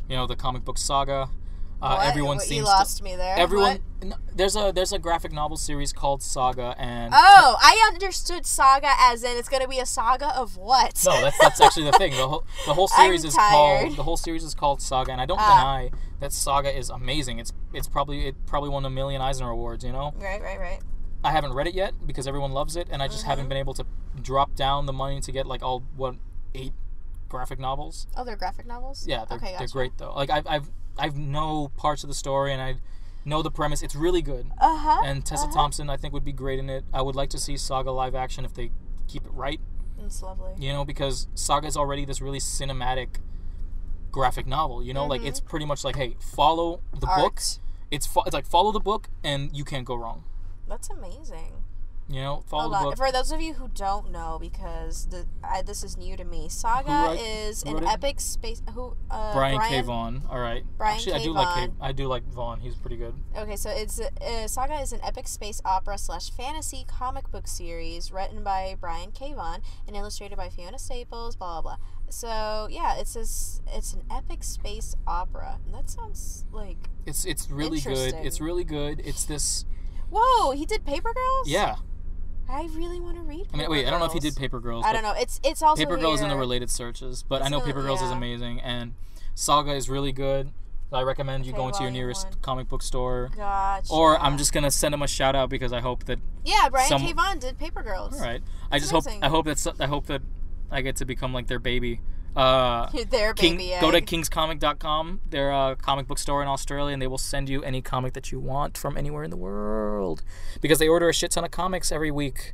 You know the comic book saga. Uh, What? everyone What, seems you to- lost me there. everyone. There's a there's a graphic novel series called Saga and Oh, I understood saga as in it's gonna be a saga of what? no that's that's actually the thing the whole the whole [LAUGHS] I'm series is tired. called the whole series is called Saga and I don't Ah. deny that Saga is amazing. It's it's probably it probably won a million Eisner awards. You know. Right, right, right. I haven't read it yet because everyone loves it, and I just Mm-hmm. haven't been able to drop down the money to get like all what eight graphic novels. Oh, they're graphic novels. Yeah, they're, okay, they're great though. Like I've I've I've know parts of the story and I know the premise. It's really good. Uh huh. And Tessa uh-huh. Thompson I think would be great in it. I would like to see Saga live action if they keep it right. It's lovely. You know, because Saga is already this really cinematic graphic novel. You know, like it's pretty much like hey, follow the book. Mm-hmm. It's fo- it's like follow the book and you can't go wrong. That's amazing. You know, follow Hold the on. book. For those of you who don't know, because the I, this is new to me, Saga wrote- is an epic space. Who? Uh, Brian, K. Brian Vaughan. All right. Brian Actually, I K. do like K. Vaughan. I do like Vaughan. He's pretty good. Okay, so it's uh, Saga is an epic space opera slash fantasy comic book series written by Brian K. Vaughan and illustrated by Fiona Staples. Blah blah blah. So yeah, it's this. It's an epic space opera. And that sounds like It's it's really good. It's really good. It's this. whoa. He did Paper Girls. Yeah. I really want to read. I mean, Paper wait. I don't know if he did Paper Girls. I don't know. It's it's also Paper Girls in the related searches, but I know the- Paper Girls is amazing and Saga is really good. I recommend you Okay, going to your nearest one. comic book store. Gotcha. Or I'm just gonna send him a shout out because I hope that. yeah. Brian some- K. Vaughan did Paper Girls. All right. I It's just hope. I hope that I hope that I get to become like their baby. Uh, Their King, baby. go to egg. kingscomic.com. They're a comic book store in Australia, and they will send you any comic that you want from anywhere in the world because they order a shit ton of comics every week,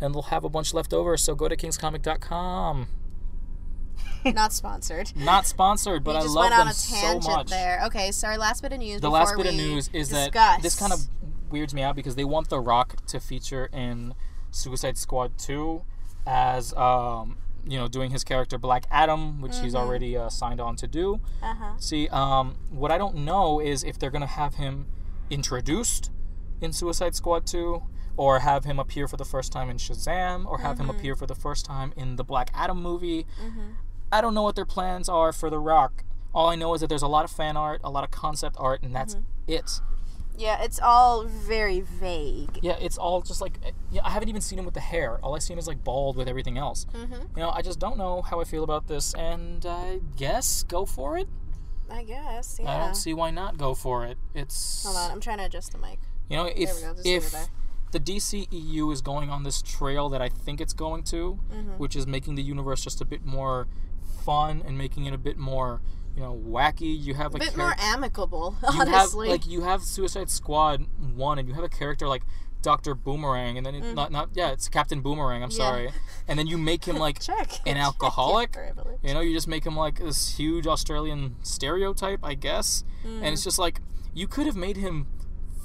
and they'll have a bunch left over. So go to kingscomic.com. [LAUGHS] Not sponsored. [LAUGHS] Not sponsored, but I love went on them a tangent so much. there. Okay, so our last bit of news. The last bit of news is that this kind of weirds me out because they want The Rock to feature in Suicide Squad 2 as um, you know doing his character Black Adam, which he's Mm-hmm. already uh, signed on to do. Uh huh. See, um, what I don't know is if they're gonna have him introduced in Suicide Squad 2, or have him appear for the first time in Shazam, or have him Mm-hmm. appear for the first time in the Black Adam movie. I don't know what their plans are for The Rock. All I know is that there's a lot of fan art, a lot of concept art, and that's Mm-hmm. it. Yeah, it's all very vague. Yeah, it's all just like yeah. I haven't even seen him with the hair. All I see him is like bald with everything else. Mm-hmm. You know, I just don't know how I feel about this, and I guess go for it. I guess. Yeah. I don't see why not go for it. It's Hold on, I'm trying to adjust the mic. You know, if we go, just if the DCEU is going on this trail that I think it's going to, Mm-hmm. which is making the universe just a bit more fun and making it a bit more, you know, wacky. You have A a bit char- more amicable, you honestly. have like you have Suicide Squad one, and you have a character like Doctor Boomerang, and then it, not not yeah, it's Captain Boomerang. I'm Mm. Yeah. sorry, and then you make him like [LAUGHS] an alcoholic. You know, you just make him like this huge Australian stereotype, I guess. And Mm. it's just like you could have made him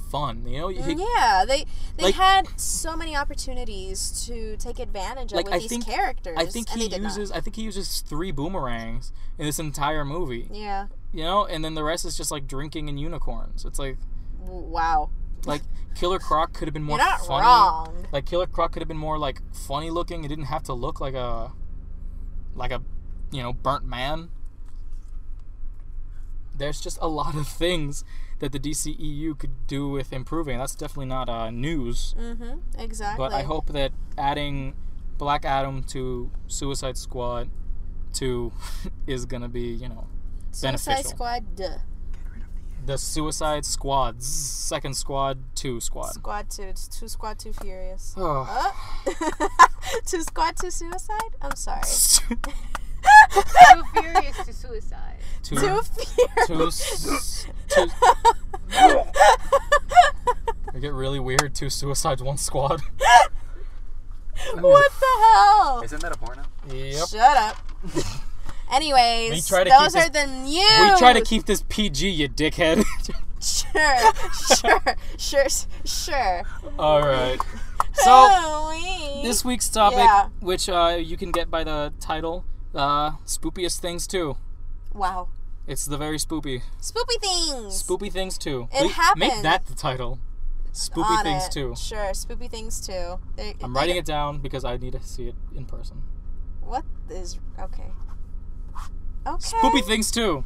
fun. You know, mm, He- yeah, they they Like- had so many opportunities to take advantage of Like, with I these think- characters. I think he they did not. uses I think he uses three boomerangs in this entire movie. Yeah. You know, and then the rest is just like drinking and unicorns. It's like Wow. like Killer Croc could have been more You're not funny. wrong. Like Killer Croc could have been more like funny looking. It didn't have to look like a like a you know burnt man. There's just a lot of things that the DCEU could do with improving. That's definitely not uh, news. Mm-hmm. Exactly. But I hope that adding Black Adam to Suicide Squad 2 [LAUGHS] is gonna be you know beneficial. Suicide beneficial. Squad. Duh. the Suicide Squad second squad two squad. Squad two. It's two squad two furious. [SIGHS] Oh. Uh, [LAUGHS] two squad two suicide. I'm sorry. [LAUGHS] Too furious to suicide. Two, Two two, furious. s- two, [LAUGHS] It get really weird. Two suicides, one squad. [LAUGHS] what the hell? Isn't that a porno? Yep. Shut up. [LAUGHS] Anyways, We try to those keep are the news. We try to keep this PG, you dickhead. Sure, sure, sure, sure. All right. So this week's topic, Yeah. which uh, you can get by the title, uh, spoopiest things too. Wow. It's the very spoopy. Spoopy things. Spoopy things too. It Make happened. that the title. Spoopy On things it. too. Sure, spoopy things too. They- I'm they- writing it down because I need to see it in person. What is okay? Okay. Spoopy things too.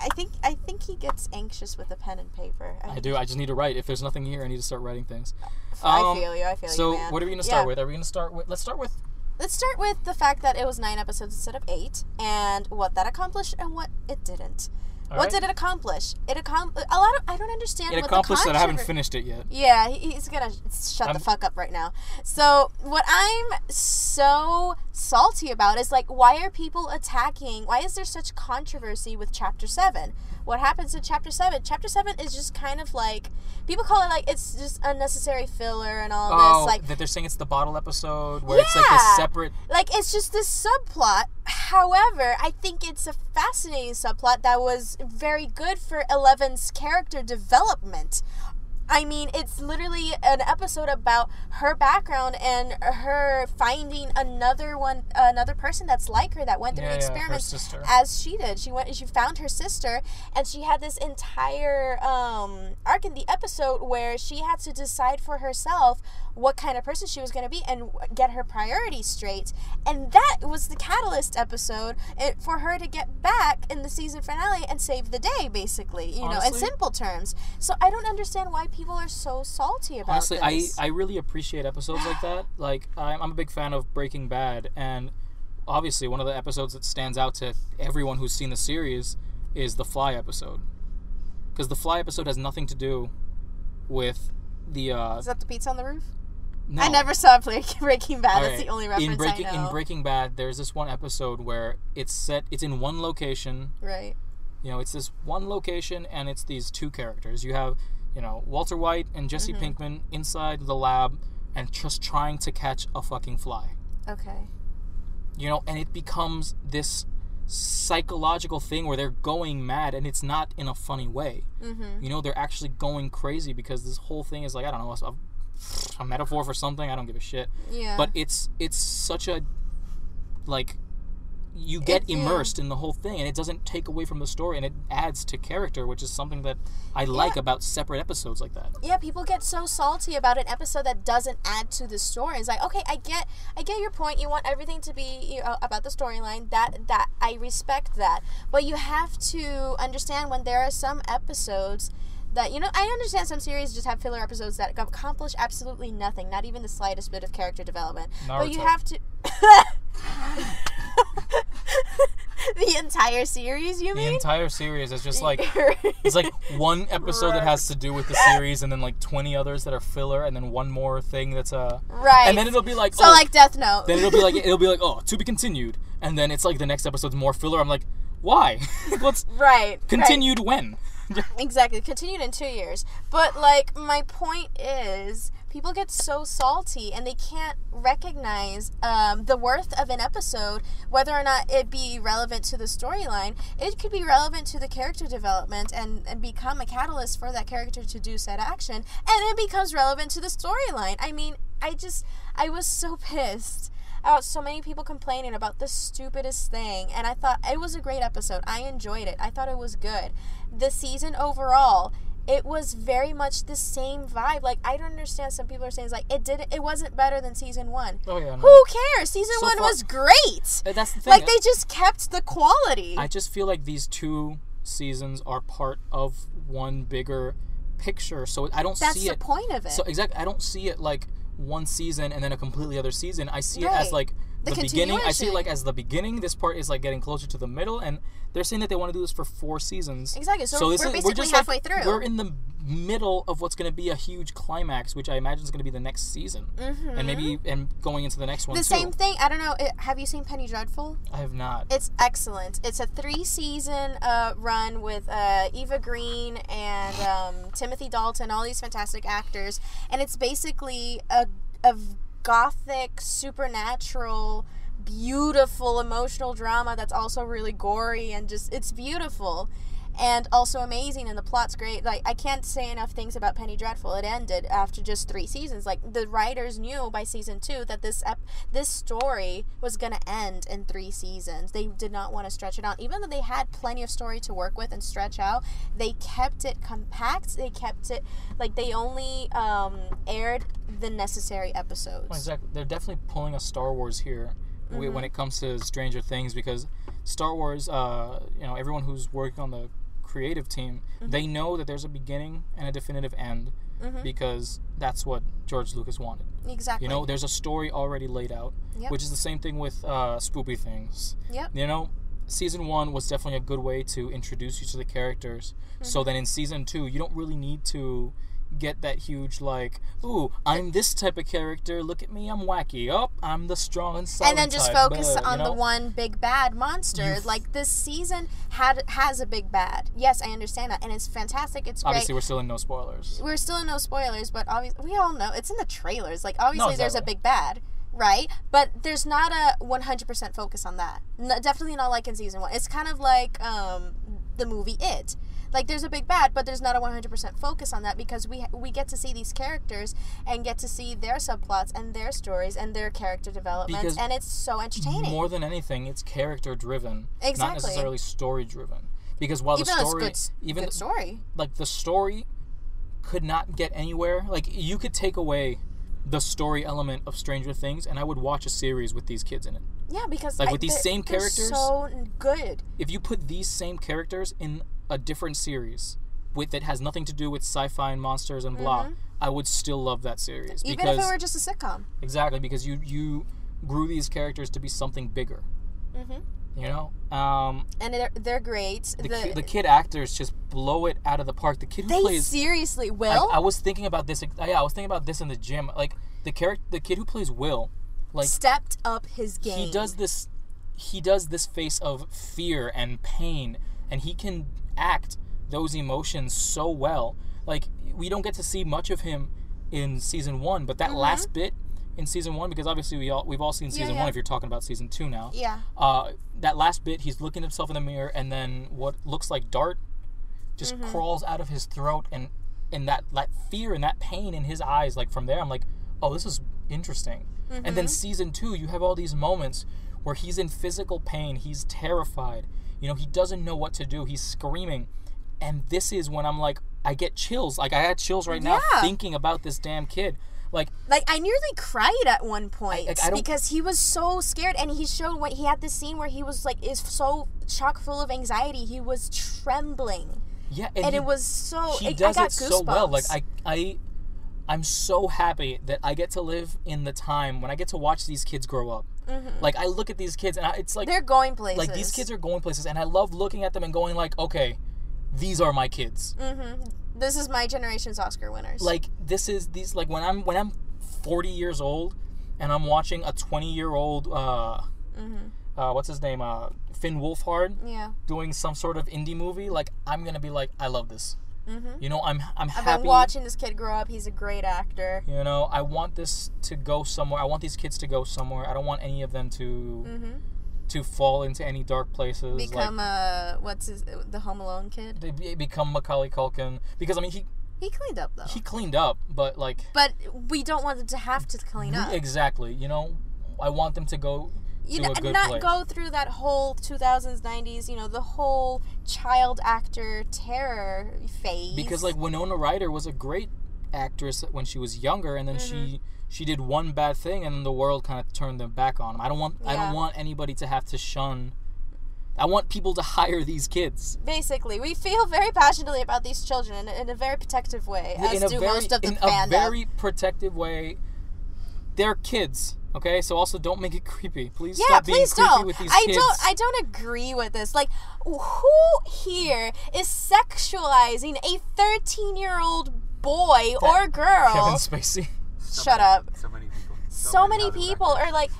I think I think he gets anxious with a pen and paper. I do. I just need to write. If there's nothing here, I need to start writing things. I Um, feel you. I feel So you, man. what are we gonna start Yeah. with? Are we gonna start with? Let's start with. Let's start with the fact that it was nine episodes instead of eight, and what that accomplished and what it didn't. all what right? did it accomplish? It accomplished a lot of. I don't understand. What it what accomplished that I haven't finished it yet. Yeah, he- he's gonna shut I'm- the fuck up right now. So what I'm so salty about is like, why are people attacking? Why is there such controversy with Chapter Seven? What happens in Chapter Seven? Chapter Seven is just kind of like people call it like it's just unnecessary filler and all Oh, this. Like that they're saying it's the bottle episode where it's like this Yeah. separate. like it's just this subplot however i think it's a fascinating subplot that was very good for eleven's character development I mean, it's literally an episode about her background and her finding another one, another person that's like her that went through Yeah, the yeah, her experiments sister. as she did. She went, she found her sister, and she had this entire um, arc in the episode where she had to decide for herself what kind of person she was going to be and get her priorities straight. And that was the catalyst episode eh, for her to get back in the season finale and save the day, basically. You know, in simple terms. So I don't understand why people are so salty about Honestly, I. I really appreciate episodes like that. [SIGHS] Like I'm, I'm a big fan of Breaking Bad, and obviously one of the episodes that stands out to everyone who's seen the series is the Fly episode, because the Fly episode has nothing to do with the. Uh, Is that the pizza on the roof? No. I never saw Breaking Bad. All That's right. the only reference in Breaking I know. in Breaking Bad. There's this one episode where it's set. It's in one location. right. You know, it's this one location, and it's these two characters. You have, you know, Walter White and Jesse Mm-hmm. Pinkman inside the lab, and just trying to catch a fucking fly. Okay. You know, and it becomes this psychological thing where they're going mad, and it's not in a funny way. Mm-hmm. You know, they're actually going crazy because this whole thing is like I don't know, a, a metaphor for something. I don't give a shit. Yeah. But it's it's such a like you get It- yeah. immersed in the whole thing and it doesn't take away from the story and it adds to character which is something that i like Yeah. about separate episodes like that yeah, people get so salty about an episode that doesn't add to the story. It's like, okay, I get, I get your point. You want everything to be you know, about the storyline. That that I respect that, but you have to understand when there are some episodes that you know. I understand some series just have filler episodes that accomplish absolutely nothing, not even the slightest bit of character development. But you have to. [LAUGHS] the entire series, you the mean? The entire series is just like [LAUGHS] it's like one episode that has to do with the series and then like 20 others that are filler and then one more thing that's uh right. and then it'll be like so oh, like Death Note. then it'll be like [LAUGHS] it'll be like oh to be continued and then it's like the next episode's more filler i'm like why what's right. right. continued when [LAUGHS] Exactly. Continued in two years. But like my point is people get so salty and they can't recognize um, the worth of an episode, whether or not it be relevant to the storyline. It could be relevant to the character development and, and become a catalyst for that character to do said action, and it becomes relevant to the storyline. I mean, I just, I was so [LAUGHS] pissed about so many people complaining about the stupidest thing and i thought it was a great episode i enjoyed it i thought it was good the season overall it was very much the same vibe like i don't understand some people are saying it's like it didn't it wasn't better than season one Oh yeah. No. who cares season So one far- was great That's the thing. like they just kept the quality I just feel like these two seasons are part of one bigger picture. So I don't that's see the it. point of it So exactly, I don't see it like one season and then a completely other season. I see it as like The the, beginning. I see it like as the beginning. This part is like getting closer to the middle, and they're saying that they want to do this for four seasons. exactly so, this we're is- basically just halfway like, through We're in the middle of what's going to be a huge climax, which I imagine is going to be the next season, Mhm. and maybe and going into the next one the too. same thing i don't know it, have you seen penny dreadful I have not. It's excellent. It's a three season uh, run with uh, Eva Green and um, Timothy Dalton, all these fantastic actors, and it's basically a, a gothic, supernatural, beautiful, emotional drama that's also really gory and just it's beautiful. And also amazing, and the plot's great. Like I can't say enough things about Penny Dreadful. It ended after just three seasons. Like the writers knew by season two that this ep- this story was gonna end in three seasons. They did not want to stretch it out, even though they had plenty of story to work with and stretch out. They kept it compact. They kept it like they only um, aired the necessary episodes. Well, exactly. They're definitely pulling a Star Wars here Mm-hmm. when it comes to Stranger Things because Star Wars, uh, you know, everyone who's working on the creative team, Mm-hmm. they know that there's a beginning and a definitive end Mhm. because that's what George Lucas wanted. Exactly. You know, there's a story already laid out, Yep. which is the same thing with uh, Spoopy Things. Yep. You know, season one was definitely a good way to introduce you to the characters. Mm-hmm. So then in season two, you don't really need to get that huge like, ooh, I'm this type of character. Look at me, I'm wacky. Oh, I'm the strong and silent and then just type. focus But, you on the one big bad monster. You f- like this season had has a big bad. Yes, I understand that, and it's fantastic. It's great. Obviously, we're still in no spoilers. We're still in no spoilers, but obviously we all know it's in the trailers. Like obviously there's a big bad, right? But there's not a 100% focus on that. No, definitely not like in season one. It's kind of like um, the movie It. Like there's a big bad, but there's not a 100% focus on that because we we get to see these characters and get to see their subplots and their stories and their character developments, Because and it's so entertaining. More than anything, it's character driven, not necessarily story driven. Because while even the story, it's good, even good story. like the story could not get anywhere. Like you could take away the story element of Stranger Things, and I would watch a series with these kids in it. Yeah, because Like, I- with these same characters? so good. If you put these same characters in a different series with that has nothing to do with sci-fi and monsters and blah, I would still love that series Mm-hmm. Even because if it were just a sitcom. exactly because you you grew these characters to be something bigger. hmm You know, um, and they're, they're great. the, The- ki- the kid actors just blow it out of the park. The kid who they plays seriously I, will. I was thinking about this. Yeah, I was thinking about this in the gym. Like the character, the kid who plays Will, like stepped up his game. he does this. He does this face of fear and pain, and he can act those emotions so well. Like we don't get to see much of him in season one, but that Mm-hmm. last bit in season one, because obviously we all we've all seen season yeah. one. If you're talking about season two now, Yeah. uh, that last bit, he's looking at himself in the mirror, and then what looks like dart just Mm-hmm. crawls out of his throat, and and that that fear and that pain in his eyes, like from there, I'm like, oh, this is interesting. And Mm-hmm. then season two, you have all these moments where he's in physical pain, he's terrified, you know, he doesn't know what to do, he's screaming, and this is when I'm like, I get chills, like I had chills right now Yeah. thinking about this damn kid, like Like I nearly cried at one point I don't- because he was so scared, and he showed what he had this scene where he was like is so chock full of anxiety. He was trembling, yeah, and, he- it was so. he I- does I got it so well. Like. I, I, I'm so happy that I get to live in the time when I get to watch these kids grow up. Like I look at these kids and I, it's like Mm-hmm. they're going places. like these kids are going places, and I love looking at them and going like, okay, these are my kids. Mm-hmm. This is my generation's Oscar winners. Like this is these like when I'm when I'm 40 years old and I'm watching a 20 year old uh, Mm-hmm. uh, what's his name uh, Finn Wolfhard yeah. doing some sort of indie movie. Like I'm gonna be like, I love this. Mm-hmm. You know, I'm I'm I've happy. been watching this kid grow up. He's a great actor. You know, I want this to go somewhere. I want these kids to go somewhere. I don't want any of them to Mm-hmm. to fall into any dark places. Become like uh, what's his the Home Alone kid? they become Macaulay Culkin because I mean he He cleaned up though. he cleaned up, but like but we don't want them to have to clean up. exactly. You know, I want them to go you know, and not place. go through that whole 2000s 90s you know the whole child actor terror phase because like Winona Ryder was a great actress when she was younger, and then she Mm-hmm. she did one bad thing, and then the world kind of turned them back on them. I don't want I don't want anybody to have to shun. I want people to [LAUGHS] hire these kids basically we feel very passionately about these children in, in a very protective way as in a do very most of the fans. in fandom a very protective way. They're kids, okay? So also don't make it creepy. Please yeah, stop being please creepy don't. with these I kids. don't. I don't agree with this. Like, who here is sexualizing a thirteen-year-old boy or girl? Kevin Spacey. So Shut many- up. So many people. so many other people are like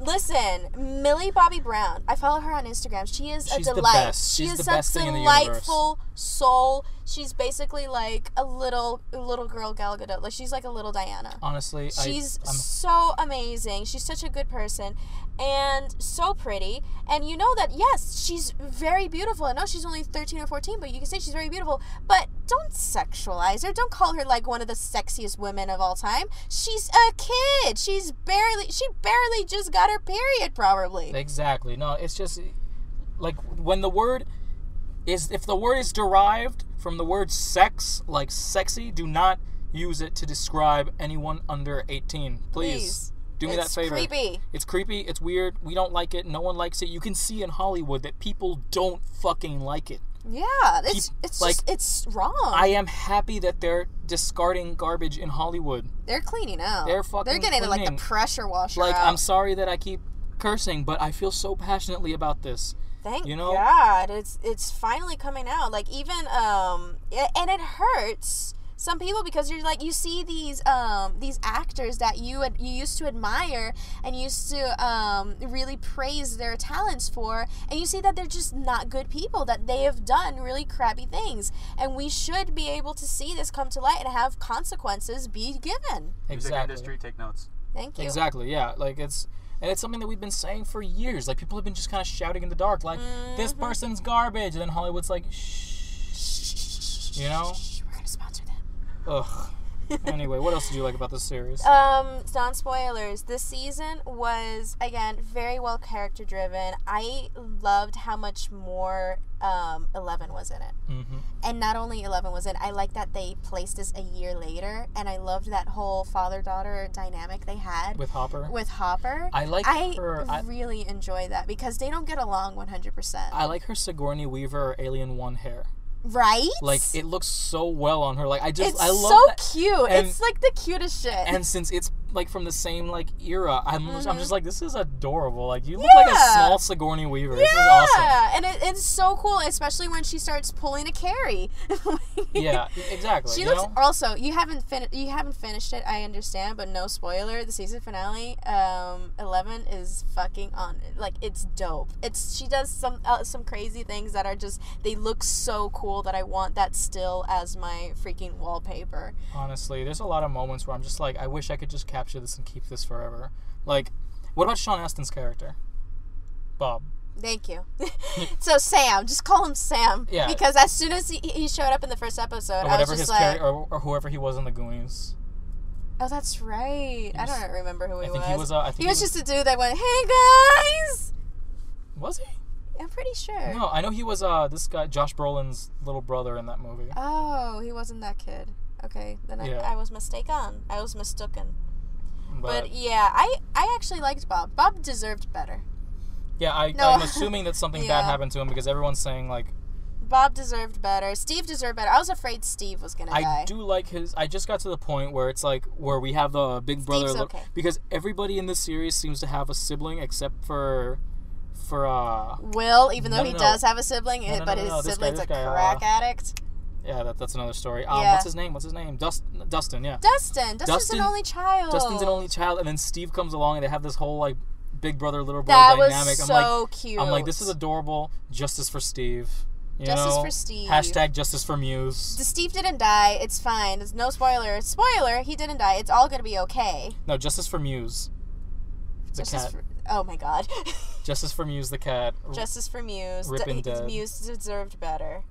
listen millie bobby brown i follow her on instagram she is She's a the delight she She's is the such best thing in the delightful soul she's basically like a little little girl gal gadot like she's like a little diana Honestly, She's I, so amazing. She's such a good person and so pretty. And you know that, yes, she's very beautiful. I know she's only 13 or 14, but you can say she's very beautiful. But don't sexualize her. Don't call her like one of the sexiest women of all time. She's a kid. She's barely, she barely just got her period, probably. Exactly. No, it's just like when the word is if the word is derived from the word sex, like sexy, do not use it to describe anyone under 18. Please. Please. Do me it's that favor. It's creepy. It's creepy, it's weird. We don't like it. No one likes it. You can see in Hollywood that people don't fucking like it. Yeah, it's, it's like, just, it's wrong. I am happy that they're discarding garbage in Hollywood. they're cleaning out. They're fucking They're getting like the pressure washer Like out. I'm sorry that I keep cursing, but I feel so passionately about this. Thank You know? God, it's it's finally coming out. Like even um, and it hurts some people because you're like you see these um these actors that you ad- you used to admire and used to um really praise their talents for, and you see that they're just not good people. That they have done really crappy things, and we should be able to see this come to light and have consequences be given. Music Exactly. industry, take notes. Thank you. Exactly. Yeah. Like it's and it's something that we've been saying for years. Like people have been just kind of shouting in the dark, like this Mm-hmm. person's garbage, and then Hollywood's like, shh. You know? We're gonna sponsor them. Ugh. anyway, what else did you like about this series? [LAUGHS] Um, non spoilers. This season was again very well character driven. I loved how much more um Eleven was in it, mm-hmm. and not only Eleven was in. It, I like that they placed us a year later, and I loved that whole father daughter dynamic they had With Hopper. with Hopper. I like I her. I, really enjoy that because they don't get along one hundred percent. I like her Sigourney Weaver Alien One hair. Right? Like it looks so well on her. Like I just it's I love so that. cute. and- it's like the cutest shit. And since it's like from the same like era, I'm I'm Mhm. just like this is adorable. Like you look like a small Sigourney Weaver. This is awesome. Yeah, and it, it's so cool, especially when she starts pulling a Carrie. [LAUGHS] Yeah, exactly. She you looks. know? Also, you haven't finished. You haven't finished it. I understand, but no spoiler. The season finale, um, Eleven is fucking on. Like it's dope. It's she does some uh, some crazy things that are just they look so cool that I want that still as my freaking wallpaper. Honestly, there's a lot of moments where I'm just like, I wish I could just capture this and keep this forever. Like, what about Sean Astin's character? Bob. Thank you. [LAUGHS] [LAUGHS] so Sam, just call him Sam. Yeah. Because as soon as he, he showed up in the first episode, Or I was whatever just his like, character, or, or whoever he was in the Goonies. Oh, that's right. I don't remember who he I think was. he was. Uh, I think He was just a dude that went, "Hey guys." Was he? I'm pretty sure. No, I know he was. Uh, this guy, Josh Brolin's little brother in that movie. Oh, he wasn't that kid. Okay, then Yeah. I, I was mistaken. I was mistaken. But, But yeah, I I actually liked Bob. Bob deserved better. yeah, I, No. I'm assuming that something [LAUGHS] Yeah. bad happened to him because everyone's saying like, Bob deserved better. Steve deserved better. I was afraid Steve was gonna I die. do like his. I just got to the point where it's like where we have the big brother look okay. because everybody in this series seems to have a sibling except for for uh Will, even though No, he no, does have a sibling, but his this sibling's this a guy, uh, crack addict. yeah that, that's another story. Um, Yeah. what's his name? What's his name? Dust, Dustin. Yeah. Dustin. Dustin's Dustin- an only child. Dustin's an only child, and then Steve comes along, and they have this whole like big brother little brother That was dynamic. so I'm like, cute. I'm like, this is adorable. Justice for Steve. You Justice know, for Steve. hashtag justice for Mews. The Steve didn't die. It's fine. There's no spoiler. Spoiler. He didn't die. It's all gonna be okay. No, justice for Mews. The Justice cat. for. Oh my God. [LAUGHS] Justice for Mews, the cat. Justice for Mews. Rip D- and dead. Mews deserved better.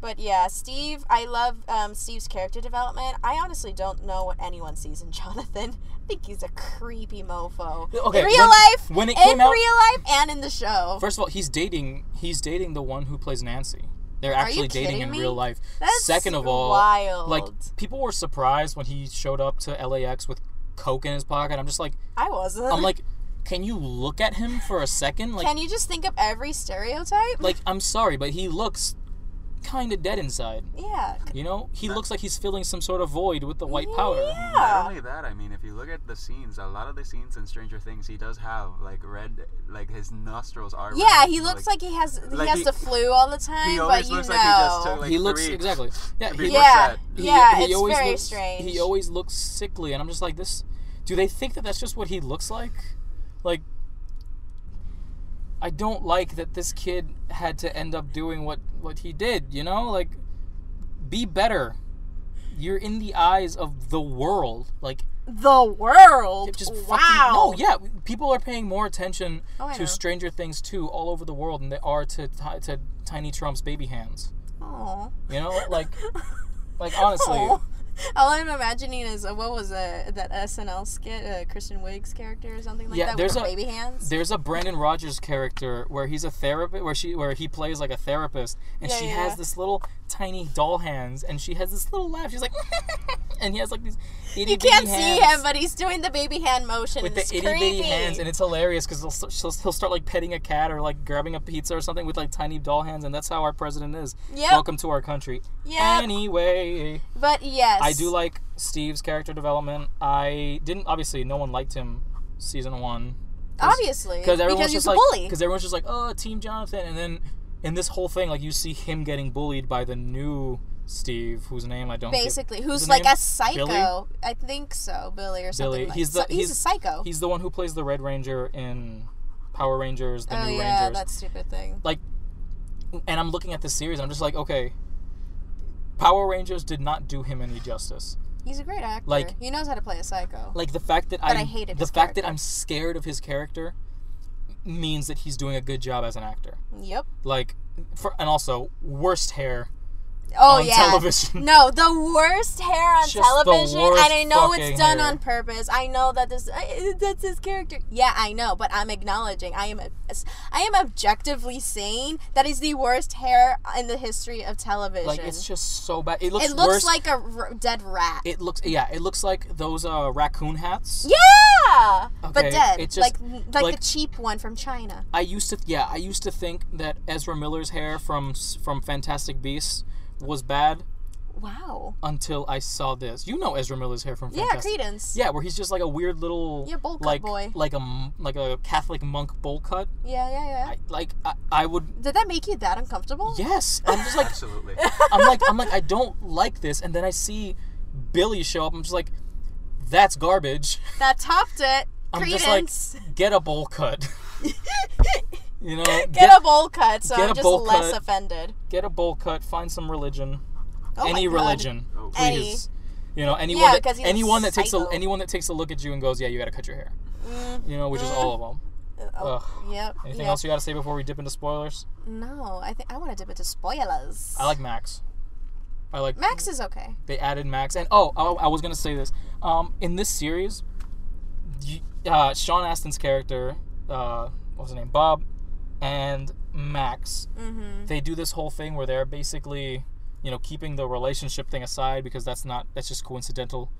But yeah, Steve. I love um, Steve's character development. I honestly don't know what anyone sees in [LAUGHS] Jonathan. I think he's a creepy mofo. Okay, in real when- life, when it in came out- real life, and in the show. First of all, he's dating. He's dating the one who plays Nancy. They're actually dating in me? real life. That's Second of all, wild. like people were surprised when he showed up to LAX with coke in his pocket. I'm just like, I wasn't. I'm like, can you look at him for a second? Like, Can you just think of every stereotype? like I'm sorry, but he looks kind of dead inside. yeah. You know, he looks like he's filling some sort of void with the white powder. Yeah. Not only that, I mean, if you look at the scenes, a lot of the scenes in Stranger Things, he does have like red, like his nostrils are. Yeah, red, he looks like, he has he like has he- the flu all the time, he but always you looks know. like he just took like he looks three exactly. Yeah, he, yeah, he, yeah, he it's always very looks, strange. He always looks sickly, and I'm just like, this. Do they think that that's just what he looks like? Like, I don't like that this kid had to end up doing what what he did. You know, like, be better. You're in the eyes of the world. Like, the world. just fucking wow. no, yeah. People are paying more attention Oh, I know. to Stranger Things 2 all over the world than they are to to Tiny Trump's baby hands. Aw. You know, like, [LAUGHS] like honestly. Aw. [LAUGHS] All I'm imagining is uh, what was uh, that SNL skit, uh, Kristen Wiig's character or something like Yeah, that, there's with a- baby hands. There's a Brandon Rogers character where he's a therapist, where she, where he plays like a therapist, and Yeah, she yeah, has this little tiny doll hands, and she has this little laugh. She's like, [LAUGHS] and he has like these itty You can't see him, but he's doing the baby hand motion. with the itty creepy. bitty hands, and it's hilarious because he'll, she'll- he'll start like petting a cat or like grabbing a pizza or something with like tiny doll hands, and that's how our president is. Yep. Welcome to our country. Yep. Anyway, But yes, I do like Steve's character development. I didn't obviously no one liked him season one. obviously because everyone's he's just like because everyone's just like oh team jonathan and then in this whole thing like you see him getting bullied by the new steve whose name i don't Basically, his who's like name a psycho. Billy? I think so, Billy or something. Billy. Like, He's the- so- he's, he's- a psycho. he's the one who plays the red ranger in power rangers the oh new yeah, rangers that stupid thing. like and i'm looking at this series i'm just like okay power rangers did not do him any justice He's a great actor. like- he knows how to play a psycho. like the fact that But I, I hated the fact that i'm scared of his character means that he's doing a good job as an actor yep. like for and also worst hair Oh on yeah. television. No, the worst hair on Just television, and I know it's done hair. on purpose. I know that this I, that's his character. Yeah, I know, but I'm acknowledging. I am I am objectively saying that is the worst hair in the history of television. Like it's just so bad. It looks it looks worse. like a r- dead rat. it looks yeah. It looks like those uh, raccoon hats. yeah, Okay, but dead. it's just- like like, like- the cheap one from China. I used to yeah. I used to think that Ezra Miller's hair from from Fantastic Beasts was bad Wow. until I saw this. You know Ezra Miller's hair from Yeah, Fantastic. Credence. Yeah, where he's just like a weird little Yeah, bowl cut like boy. like a m- like a Catholic monk bowl cut. Yeah, yeah, yeah. I, like I, I would Did that make you that uncomfortable? yes. I'm just like Absolutely. [LAUGHS] I'm like I'm like I don't like this, and then I see Billy show up. I'm just like, that's garbage. That topped it. I'm Credence. just like, get a bowl cut. [LAUGHS] You know, [LAUGHS] get, get, a bowl cut, so I'm just less cut. offended. get a bowl cut. Find some religion, Oh any religion, Oh. please. You know, anyone Yeah, that 'cause he's anyone that takes a anyone that takes a look at you and goes, yeah, you got to cut your hair. Mm, You know, which is all of them. oh, Ugh. Yep. Anything yep. else you got to say before we dip into spoilers? No, I think I want to dip into spoilers. I like Max. I like Max is okay. they added Max, and oh, I, I was gonna say this. Um, in this series, you, uh, Sean Astin's character, uh, what was his name, Bob, and Max, Mm-hmm. they do this whole thing where they're basically, you know, keeping the relationship thing aside because that's not that's just coincidental.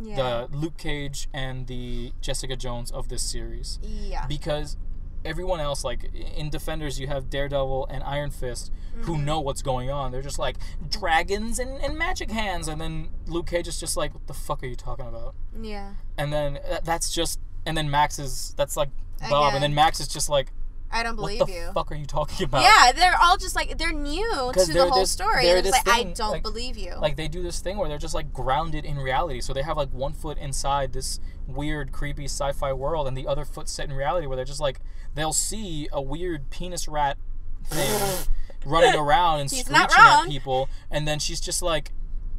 Yeah. The Luke Cage and the Jessica Jones of this series, yeah. because everyone else, like in Defenders, you have Daredevil and Iron Fist who Mm-hmm. know what's going on. They're just like dragons and, and magic hands, and then Luke Cage is just like, "What the fuck are you talking about?" yeah. And then uh, that's just, and then Max is that's like Bob, and then Max is just like, I don't "What believe the you. fuck are you talking about?" Yeah, they're all just like they're new to they're the whole this- story. they're And it's like I don't like- believe you. Like they do this thing where they're just like grounded in reality. So they have like one foot inside this weird, creepy sci-fi world, and the other foot set in reality, where they're just like they'll see a weird penis rat thing, [LAUGHS] running around and He's screeching at people, and then she's just like,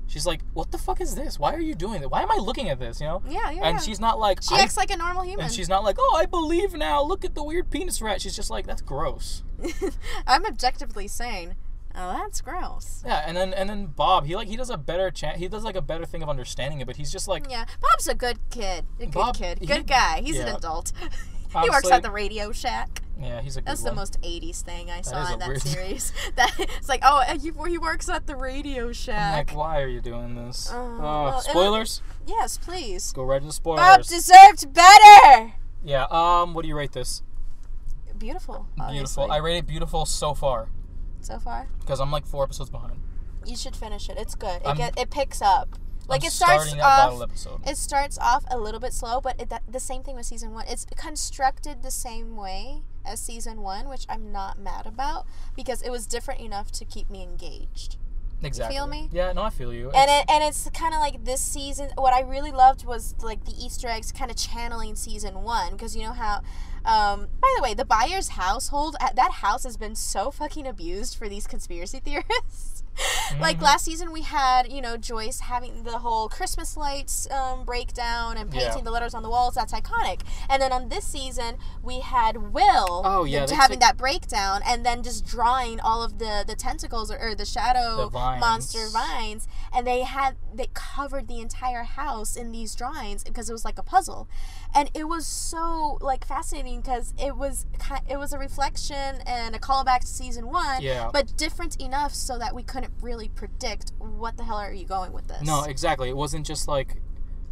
she's like, "What the fuck is this? Why are you doing that? Why am I looking at this?" You know? Yeah, yeah. And yeah. she's not like, she acts like a normal human. and she's not like, "Oh, I believe now. Look at the weird penis rat." She's just like, "That's gross." [LAUGHS] I'm objectively saying, oh, that's gross. Yeah, and then and then Bob, he like he does a better chan he does like a better thing of understanding it, but he's just like, Yeah, Bob's a good kid. A good Bob- kid. he- Good guy. He's an yeah. [LAUGHS] adult. he works at the Radio Shack. yeah, he's a good That's the most 80s thing I saw a in that weird- [LAUGHS] series. That it's like, oh, he, he works at the Radio I'm Shack. like, why are you doing this? Uh, Uh, well, it- spoilers. yes, please. Go right into spoilers. Bob deserved better. yeah. Um. What do you rate this? Beautiful. Beautiful. I rate it beautiful so far so far, because I'm like four episodes behind. you should finish it. It's good. It I'm- get, it picks up. Like I'm it starts off. It starts off a little bit slow, but it, that, the same thing with season one. It's constructed the same way as season one, which I'm not mad about because it was different enough to keep me engaged. exactly. feel me? Yeah. No, I feel you. And It's- it, and it's kind of like this season. What I really loved was like the Easter eggs, kind of channeling season one, because you know how. Um, by the way, the Byers household, uh, that house has been so fucking abused for these conspiracy [LAUGHS] theorists. Like Mhm. last season, we had you know Joyce having the whole Christmas lights um, breakdown and painting Yeah. the letters on the walls. That's iconic. And then on this season, we had Will. Oh, yeah, having that breakdown, and then just drawing all of the the tentacles or, or the shadow The vines. monster vines and they had they covered the entire house in these drawings because it was like a puzzle and it was so like fascinating because it was it was a reflection and a callback to season one Yeah. but different enough so that we couldn't really predict what the hell are you going with this No, exactly. It wasn't just like,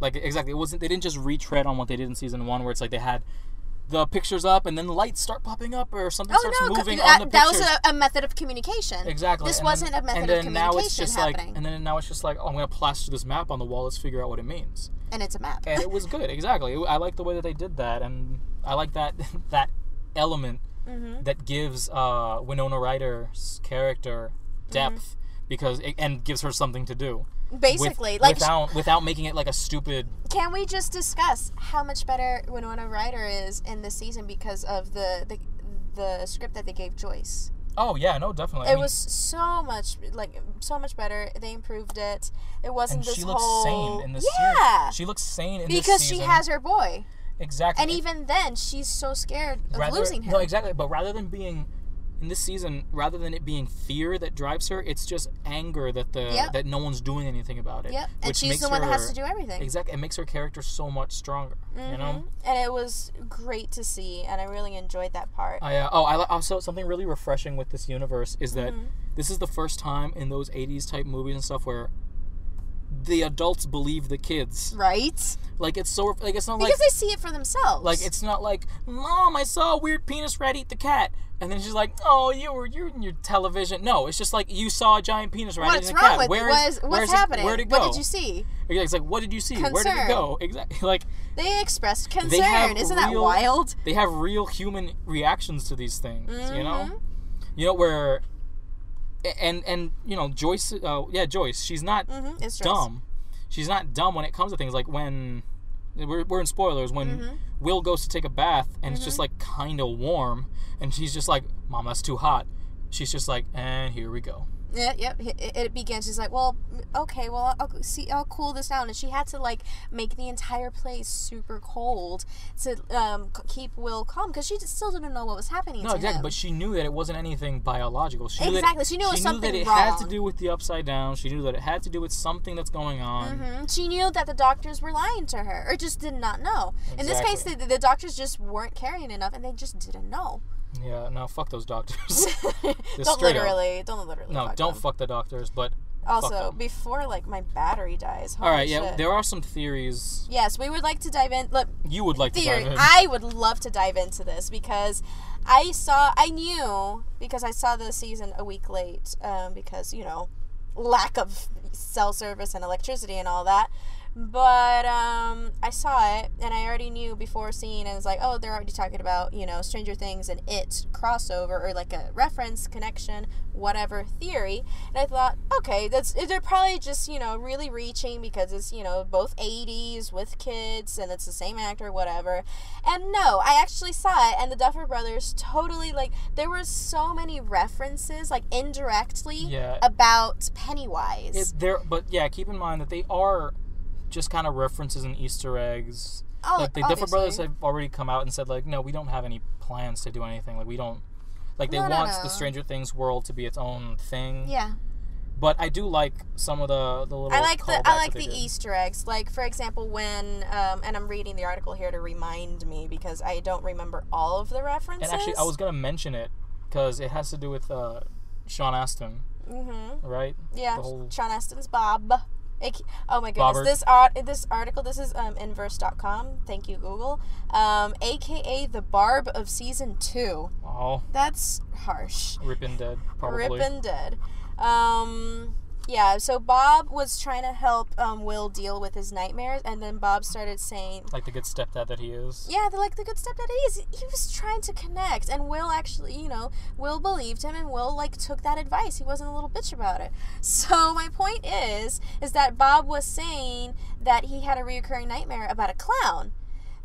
like exactly. It wasn't. They didn't just retread on what they did in season one, where it's like they had the pictures up and then lights start popping up or something Oh starts no! moving that, on the that was a, a method of communication. exactly. This and wasn't then, a method and of then now it's communication just happening. like, and then now it's just like, oh, I'm gonna plaster this map on the wall. Let's figure out what it means. and it's a map. And it was [LAUGHS] good. Exactly. I like the way that they did that, and I like that [LAUGHS] that element hmm that gives uh, Winona Ryder's character depth Mm-hmm. Because it, and gives her something to do. with- Basically, like without without making it like a stupid. Can we just discuss how much better Winona Ryder is in this season because of the the, the script that they gave Joyce? Oh yeah, no, definitely. I it mean, was so much like so much better. They improved it. It wasn't and this she looks whole sane in this yeah series. She looks sane in this because she has her boy, exactly. and even then she's so scared of rather, losing him. No, exactly. But rather than being in this season, rather than it being fear that drives her, it's just anger that the Yep. that no one's doing anything about it. Yep, and she's the one that has to do everything. Exactly, it makes her character so much stronger. You know. And it was great to see, and I really enjoyed that part. I, uh, oh, I also something really refreshing with this universe is that Mhm. this is the first time in those '80s type movies and stuff where the adults believe the kids. right? Like it's so like it's not like Because they see it for themselves. like it's not like mom, I saw a weird penis rat eat the cat, and then she's like, oh, you were you're in your television. No, it's just like you saw a giant penis rat What's eating a wrong cat. with Where it? is- What is, where what's is it- happening? It go? What did you see? It's like, what did you see? Where did it go? Exactly. [LAUGHS] Like They expressed concern. They Isn't that wild? they have real human reactions to these things. You know, you know where, and and you know Joyce. Uh, yeah, Joyce. She's not Mm-hmm. Joyce. dumb. She's not dumb when it comes to things like when we're, we're in spoilers when Mhm. Will goes to take a bath and it's Mm-hmm. just like kind of warm and she's just like, "Mom, that's too hot." She's just like, "And here we go." Yeah, yep. It, it- begins. She's like, well, okay, well, I'll see. I'll cool this down, and she had to like make the entire place super cold to um, keep Will calm because she still didn't know what was happening No, exactly. him. But she knew that it wasn't anything biological. She Exactly, That, she knew it was she knew that it had to do with the upside down. She knew that it had to do with something that's going on. hmm She knew that the doctors were lying to her, or just did not know. Exactly. In this case, the, the doctors just weren't caring enough, and they just didn't know. Yeah. No, fuck those doctors. [LAUGHS] [LAUGHS] don't straight up. literally, don't literally. no, fuck don't them. fuck the doctors. But Also, before like my battery dies. all right, holy yeah, shit. there are some theories Yes, we would like to dive in. Look, you would like to dive in. I would love to dive into this because I saw, I knew because I saw the season a week late um, because you know lack of cell service and electricity and all that. But um, I saw it, and I already knew before seeing it. It's like, oh, they're already talking about you know Stranger Things and it crossover or like a reference connection, whatever theory. And I thought, okay, that's they're probably just you know really reaching because it's you know both 80s with kids and it's the same actor, whatever. And no, I actually saw it, and the Duffer Brothers totally like there were so many references like indirectly Yeah. about Pennywise. It, there, but yeah, keep in mind that they are just kind of references and Easter eggs. Oh, like the Duffer Brothers have already come out and said like, no, we don't have any plans to do anything. Like we don't. Like they No, no, want no. the Stranger Things world to be its own thing. yeah. But I do like some of the the little. I like the I like the did. Easter eggs. Like for example, when um, and I'm reading the article here to remind me because I don't remember all of the references. And actually, I was gonna mention it because it has to do with uh, Sean Astin, Mm-hmm. right? Yeah. Whole- Sean Astin's Bob. It, oh my goodness! Bobbert. This art, this article, this is um, inverse.com. Thank you, Google. Um, AKA the Barb of season two. Oh, That's harsh. ripping dead, probably. Rip and dead. Um, yeah, so Bob was trying to help um, Will deal with his nightmares, and then Bob started saying, Like the good stepdad that he is. yeah, they're like the good stepdad he is. He was trying to connect, and Will actually, you know, Will believed him, and Will like took that advice. He wasn't a little bitch about it. [LAUGHS] So my point is, is that Bob was saying that he had a reoccurring nightmare about a clown.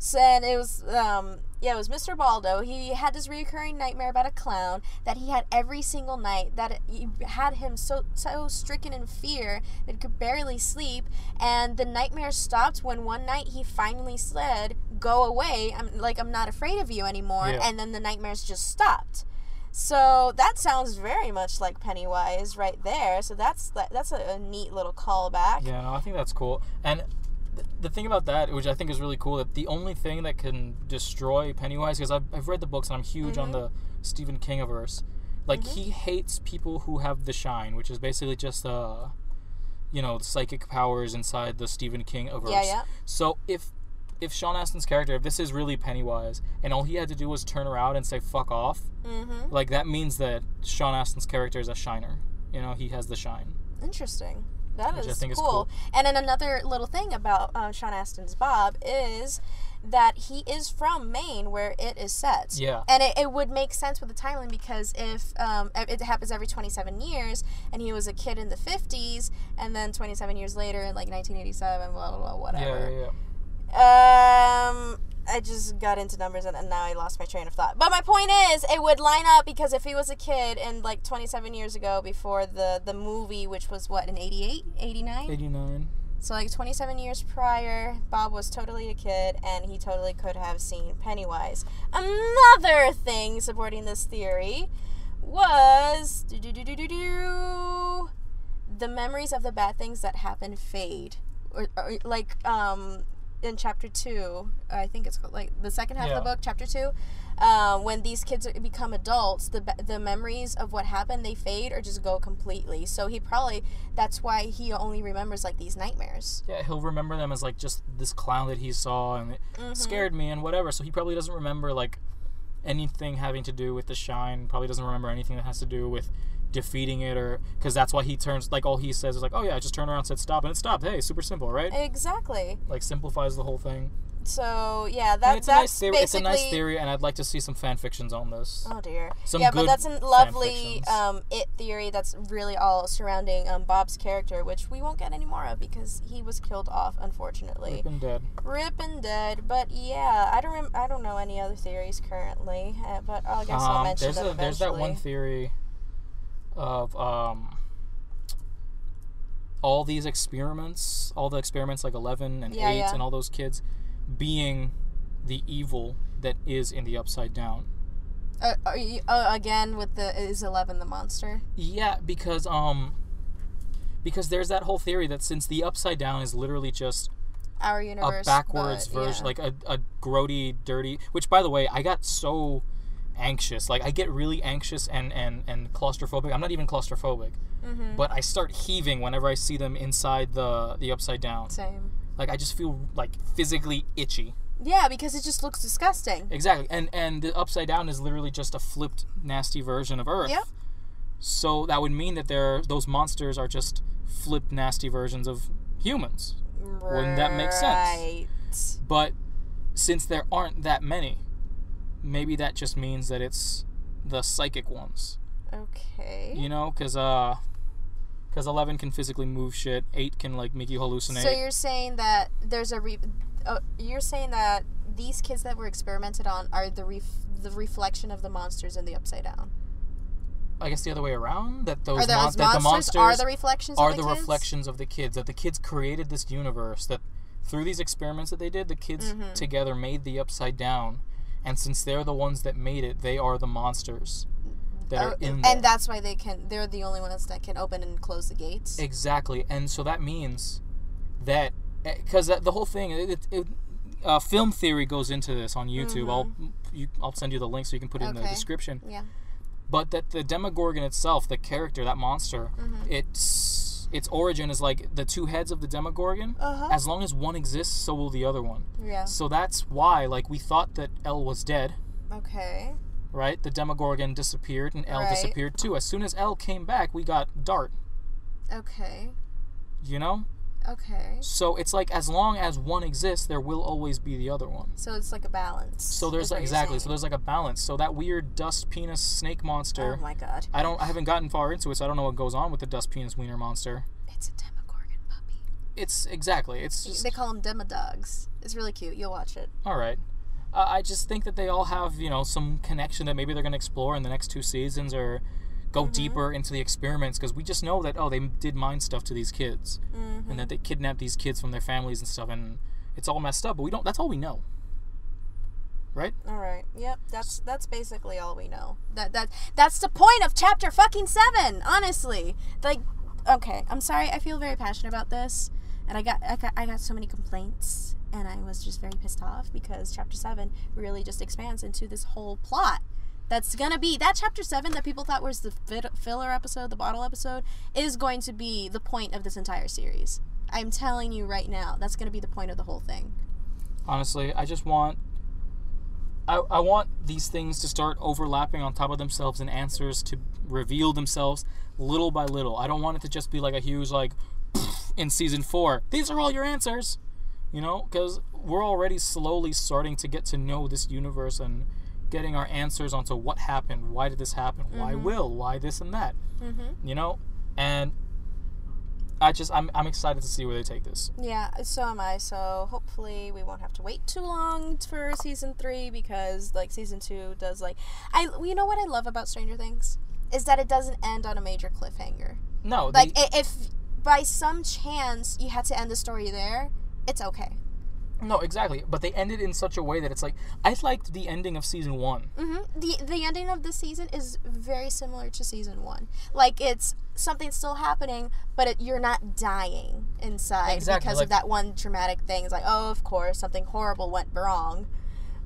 So and it was, um, yeah, it was Mr. Baldo. He had this reoccurring nightmare about a clown that he had every single night. That it, had him so so stricken in fear that he could barely sleep. And the nightmare stopped when one night he finally said, "Go away! I'm like I'm not afraid of you anymore." Yeah. And then the nightmares just stopped. So that sounds very much like Pennywise right there. So that's that's a, a neat little callback. Yeah, no, I think that's cool. And the thing about that, which I think is really cool, that the only thing that can destroy Pennywise, because I've, I've read the books and I'm huge on Mhm. the Stephen King averse. Like Mhm. he hates people who have the shine, which is basically just uh, you know, the psychic powers inside the Stephen King averse. Yeah, yeah. So if if Sean Astin's character, if this is really Pennywise, and all he had to do was turn around and say "fuck off," Mm-hmm. like that means that Sean Astin's character is a shiner. You know, he has the shine. Interesting. That is think is cool. cool. And then another little thing about uh, Sean Astin's Bob is that he is from Maine, where it is set. Yeah. And it, it would make sense with the timeline because if um, it happens every 27 years, and he was a kid in the 50s, and then 27 years later in like 1987, blah blah blah, Yeah, whatever. yeah, yeah. Um, I just got into numbers and, and now I lost my train of thought. But my point is, it would line up because if he was a kid and like 27 years ago before the the movie, which was what in 88, 89, 89. so like 27 years prior, Bob was totally a kid and he totally could have seen Pennywise. Another thing supporting this theory was the memories of the bad things that happened fade, or, or like um in chapter two, I think it's called like the second half of the book, chapter two. Um, when these kids become adults, the the memories of what happened they fade or just go completely. So he probably that's why he only remembers like these nightmares. Yeah, he'll remember them as like just this clown that he saw and it Mhm. scared me and whatever. So he probably doesn't remember like anything having to do with the shine. Probably doesn't remember anything that has to do with defeating it or because that's why he turns like all he says is like, oh yeah, I just turned around, said stop, and it stopped. Hey, super simple, right? Exactly. Like simplifies the whole thing. So yeah, And that it's a nice that's theory. basically. It's a nice theory, and I'd like to see some fan fictions on this. Oh dear. Some yeah, good but that's a lovely um, it theory that's really all surrounding um, Bob's character, which we won't get any more of because he was killed off, unfortunately. Rip and dead. Rip and dead. But yeah, I don't rem- I don't know any other theories currently, uh, but I guess I'll Um, mention there's them a, there's that one theory of um all these experiments, all the experiments like 11 and Yeah, 8 yeah. and all those kids being the evil that is in the upside down. Uh, are you, uh, again with the is Eleven the monster? Yeah, because um because there's that whole theory that since the upside down is literally just Our universe a backwards but, version, yeah. like a, a grody, dirty. Which, by the way, I got so anxious. Like, I get really anxious and and and claustrophobic. I'm not even claustrophobic, Mhm. but I start heaving whenever I see them inside the the upside down. Same. Like, I just feel like physically itchy. Yeah, because it just looks disgusting. Exactly, and and the upside down is literally just a flipped, nasty version of Earth. Yep. So that would mean that there those monsters are just flipped, nasty versions of humans. Wouldn't that make sense? Right. But since there aren't that many, maybe that just means that it's the psychic ones. Okay. You know, because uh, because eleven can physically move shit. Eight can like make you hallucinate. So you're saying that there's a re- oh, you're saying that these kids that were experimented on are the ref- the reflection of the monsters in the Upside Down. I guess the other way around. That those mon- that the monsters, monsters are the reflections are of the the, reflections of the kids. That the kids created this universe. That through these experiments that they did, the kids Mhm. together made the upside down. And since they're the ones that made it, they are the monsters that are Oh, in there. and that's why they can. They're the only ones that can open and close the gates. Exactly, and so that means that because the whole thing, it, it, it, uh, film theory goes into this on YouTube. I'll you, I'll send you the link so you can put it in the Mm-hmm. Description. yeah. But that the Demogorgon itself, the character, that monster, Mm-hmm. its its origin is like the two heads of the Demogorgon. Uh-huh. As long as one exists, so will the other one. Yeah. So that's why, like, we thought that El was dead, Okay. right? The Demogorgon disappeared, and El Right. disappeared too. As soon as El came back, we got Dart. Okay. You know. Okay. So it's like as long as one exists, there will always be the other one. So it's like a balance. So there's is exactly so there's like a balance. So that weird dust penis snake monster. Oh my god. I don't I haven't gotten far into it, so I don't know what goes on with the dust penis wiener monster. It's a Demogorgon puppy. It's exactly it's just They call them Demodogs. It's really cute. You'll watch it. all right. Uh, I just think that they all have you know some connection that maybe they're gonna explore in the next two seasons or go Mm-hmm. deeper into the experiments because we just know that oh they did mind stuff to these kids Mm-hmm. and that they kidnapped these kids from their families and stuff and it's all messed up but we don't that's all we know right All right. Yep. That's that's basically all we know. That that that's the point of chapter fucking seven. Honestly, like, okay. I'm sorry. I feel very passionate about this, and I got I got I got so many complaints, and I was just very pissed off because chapter seven really just expands into this whole plot. That's gonna be that chapter seven that people thought was the filler episode, the bottle episode, is going to be the point of this entire series. I'm telling you right now, that's gonna be the point of the whole thing. honestly i just want I, I want these things to start overlapping on top of themselves and answers to reveal themselves little by little i don't want it to just be like a huge like [SNIFFS] in season four these are all your answers you know because we're already slowly starting to get to know this universe and getting our answers onto what happened why did this happen why will why this and that Mm-hmm. you know and i just I'm, I'm excited to see where they take this Yeah, so am I. So hopefully we won't have to wait too long for season three because like season two does like I you know what I love about Stranger Things is that it doesn't end on a major cliffhanger. no Like they, if by some chance you had to end the story there, it's okay. No, exactly. But they ended in such a way that it's like I liked the ending of season one. hmm The the ending of the season is very similar to season one. Like it's something still happening, but it, you're not dying inside Exactly, because like- of that one traumatic thing. It's like, oh, of course, something horrible went wrong.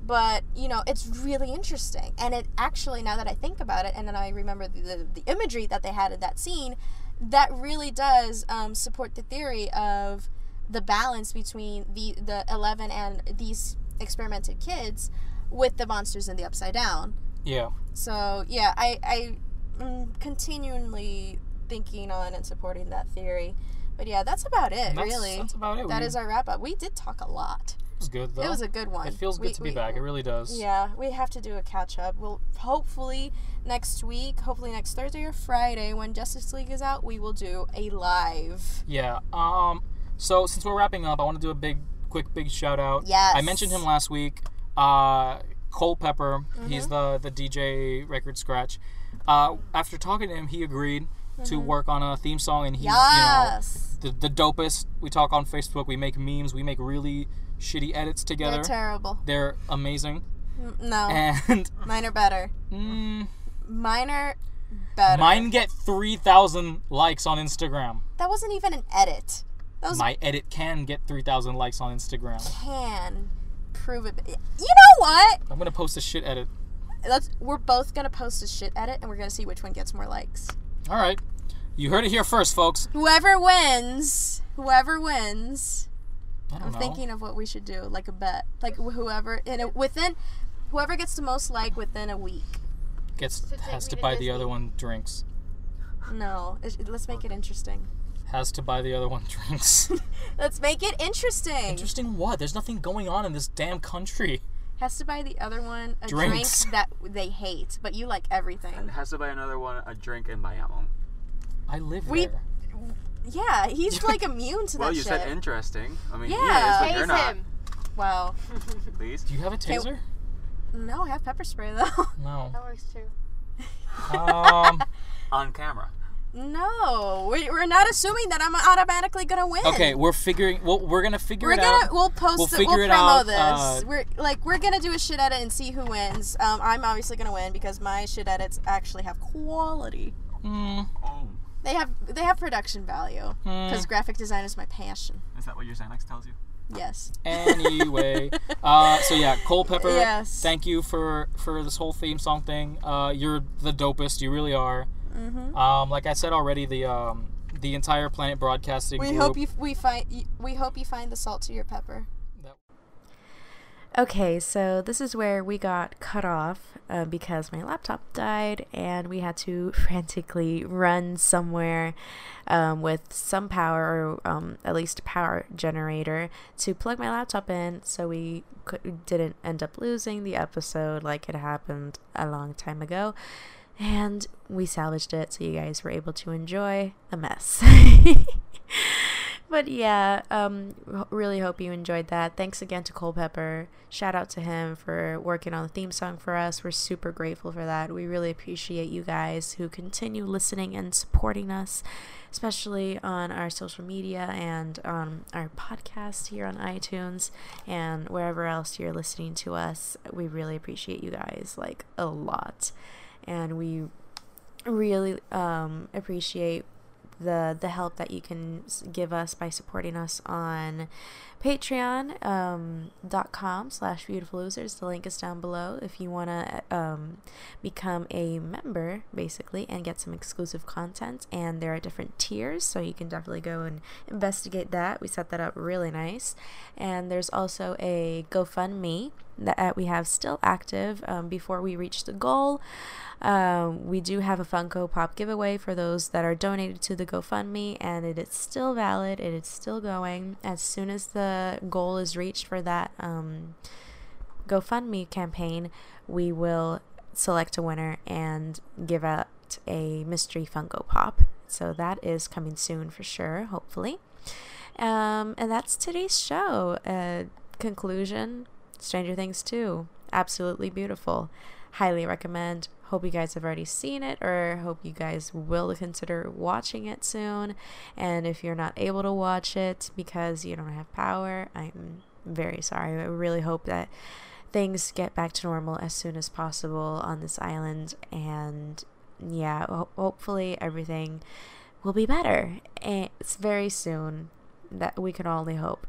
But you know, it's really interesting, and it actually, now that I think about it, and then I remember the the, the imagery that they had in that scene, that really does um, support the theory of the balance between the the eleven and these experimented kids with the monsters in the upside down. Yeah. So yeah, I I am continually thinking on and supporting that theory. But yeah, that's about it. That's, really, That's about it. that we, is our wrap up. We did talk a lot. It was good though. It was a good one. It feels good We- to be we- back. It really does. Yeah, we have to do a catch up. We'll hopefully next week, hopefully next Thursday or Friday when Justice League is out, we will do a live. Yeah. Um. So since we're wrapping up, I want to do a big, quick, big shout out. Yes. I mentioned him last week. Uh, Cole Pepper. Mm-hmm. He's the the DJ record scratch. Uh, after talking to him, he agreed to work on a theme song, and he's Mm-hmm. Yes. you know the the dopest. We talk on Facebook. We make memes. We make really shitty edits together. They're terrible. They're amazing. Mm, No, And [LAUGHS] mine are better. mm, Mine are better. mine get three thousand likes on Instagram. That wasn't even an edit. That was My edit can get 3,000 likes on Instagram. can prove it. You know what? I'm gonna post a shit edit. Let's. We're both gonna post a shit edit, and we're gonna see which one gets more likes. All right, you heard it here first, folks. Whoever wins, whoever wins. I don't I'm know. thinking of what we should do, like a bet, like wh- whoever in a, within, whoever gets the most like within a week. Gets So has me to to buy the other one drinks. No, it, let's make it interesting. Has to buy the other one [LAUGHS] drinks. [LAUGHS] Let's make it interesting. Interesting what? There's nothing going on in this damn country. Has to buy the other one a Drinks. drink that they hate, but you like everything. Has to buy another one a drink in Bayamon. I live We- there. Yeah, he's [LAUGHS] like immune to that Well, you shit. said interesting. I mean, Yeah. he is, but you're not. him. wow. Please. Do you have a Okay, taser? No, I have pepper spray though. No. That works too. Um. On camera. No, we- we're not assuming that I'm automatically gonna win. Okay, we're figuring. Well, we're gonna figure out We're it gonna out. we'll post We'll it. figure We'll it promo out, this. uh, we're like we're gonna do a shit edit and see who wins. Um, I'm obviously gonna win because my shit edits actually have quality. Mm. They have they have production value mm. because graphic design is my passion. Is that what your Xanax tells you? Yes. Anyway, [LAUGHS] uh, so yeah, Cole Pepper. Yes. Thank you for for this whole theme song thing. Uh, you're the dopest. You really are. Mm-hmm. Um, like I said already, the um, the entire Planet Broadcasting We group. hope you we find we hope you find the salt to your pepper. that- Okay, so this is where we got cut off uh, because my laptop died and we had to [LAUGHS] frantically run somewhere um, with some power, or um, at least a power generator, to plug my laptop in so we could, didn't end up losing the episode like it happened a long time ago. And we salvaged it so you guys were able to enjoy a mess. [LAUGHS] but yeah, um, really hope you enjoyed that. Thanks again to Cole Pepper. Shout out to him for working on the theme song for us. We're super grateful for that. We really appreciate you guys who continue listening and supporting us, especially on our social media and on our podcast here on iTunes and wherever else you're listening to us. We really appreciate you guys like a lot. And we really um, appreciate the the help that you can give us by supporting us on patreon um, dot com slash beautiful losers. The link is down below if you want to um, become a member basically and get some exclusive content. And there are different tiers so you can definitely go and investigate that. We set that up really nice. And there's also a gofundme that uh, we have still active um, before we reach the goal um, we do have a Funko Pop giveaway for those that are donated to the GoFundMe, and it is still valid. It is still going. As soon as the goal is reached for that um, GoFundMe campaign, we will select a winner and give out a mystery Funko Pop. So that is coming soon for sure, hopefully. Um, and that's today's show. Uh, conclusion Stranger Things 2. Absolutely beautiful. Highly recommend. Hope you guys have already seen it or hope you guys will consider watching it soon. And if you're not able to watch it because you don't have power, I'm very sorry. I really hope that things get back to normal as soon as possible on this island. And yeah, ho- hopefully everything will be better. And it's very soon that we can only hope.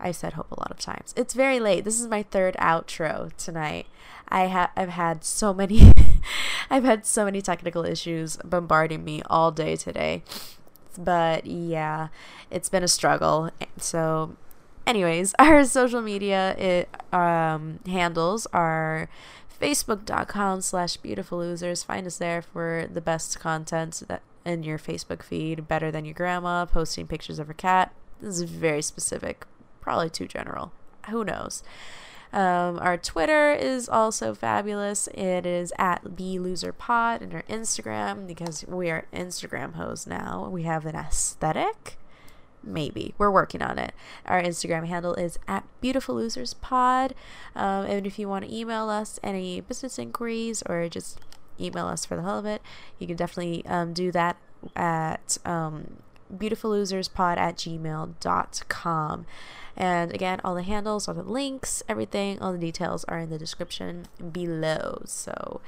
I said hope a lot of times. It's very late. This is my third outro tonight. I have I've had so many [LAUGHS] I've had so many technical issues bombarding me all day today. But yeah, it's been a struggle. So anyways, [LAUGHS] our social media it, um, handles are facebook.com slash beautiful losers find us there for the best content that in your facebook feed better than your grandma posting pictures of her cat this is very specific probably too general who knows um, our Twitter is also fabulous. It is at the Loser Pod, and our Instagram because we are Instagram hoes now. We have an aesthetic. Maybe we're working on it. Our Instagram handle is at Beautiful Losers Pod. Um, and if you want to email us any business inquiries or just email us for the hell of it, you can definitely um, do that at um, beautifulloserspod at gmail.com. And again, all the handles, all the links, everything, all the details are in the description below. So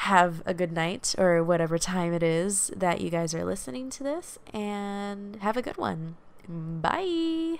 have a good night or whatever time it is that you guys are listening to this and have a good one. Bye.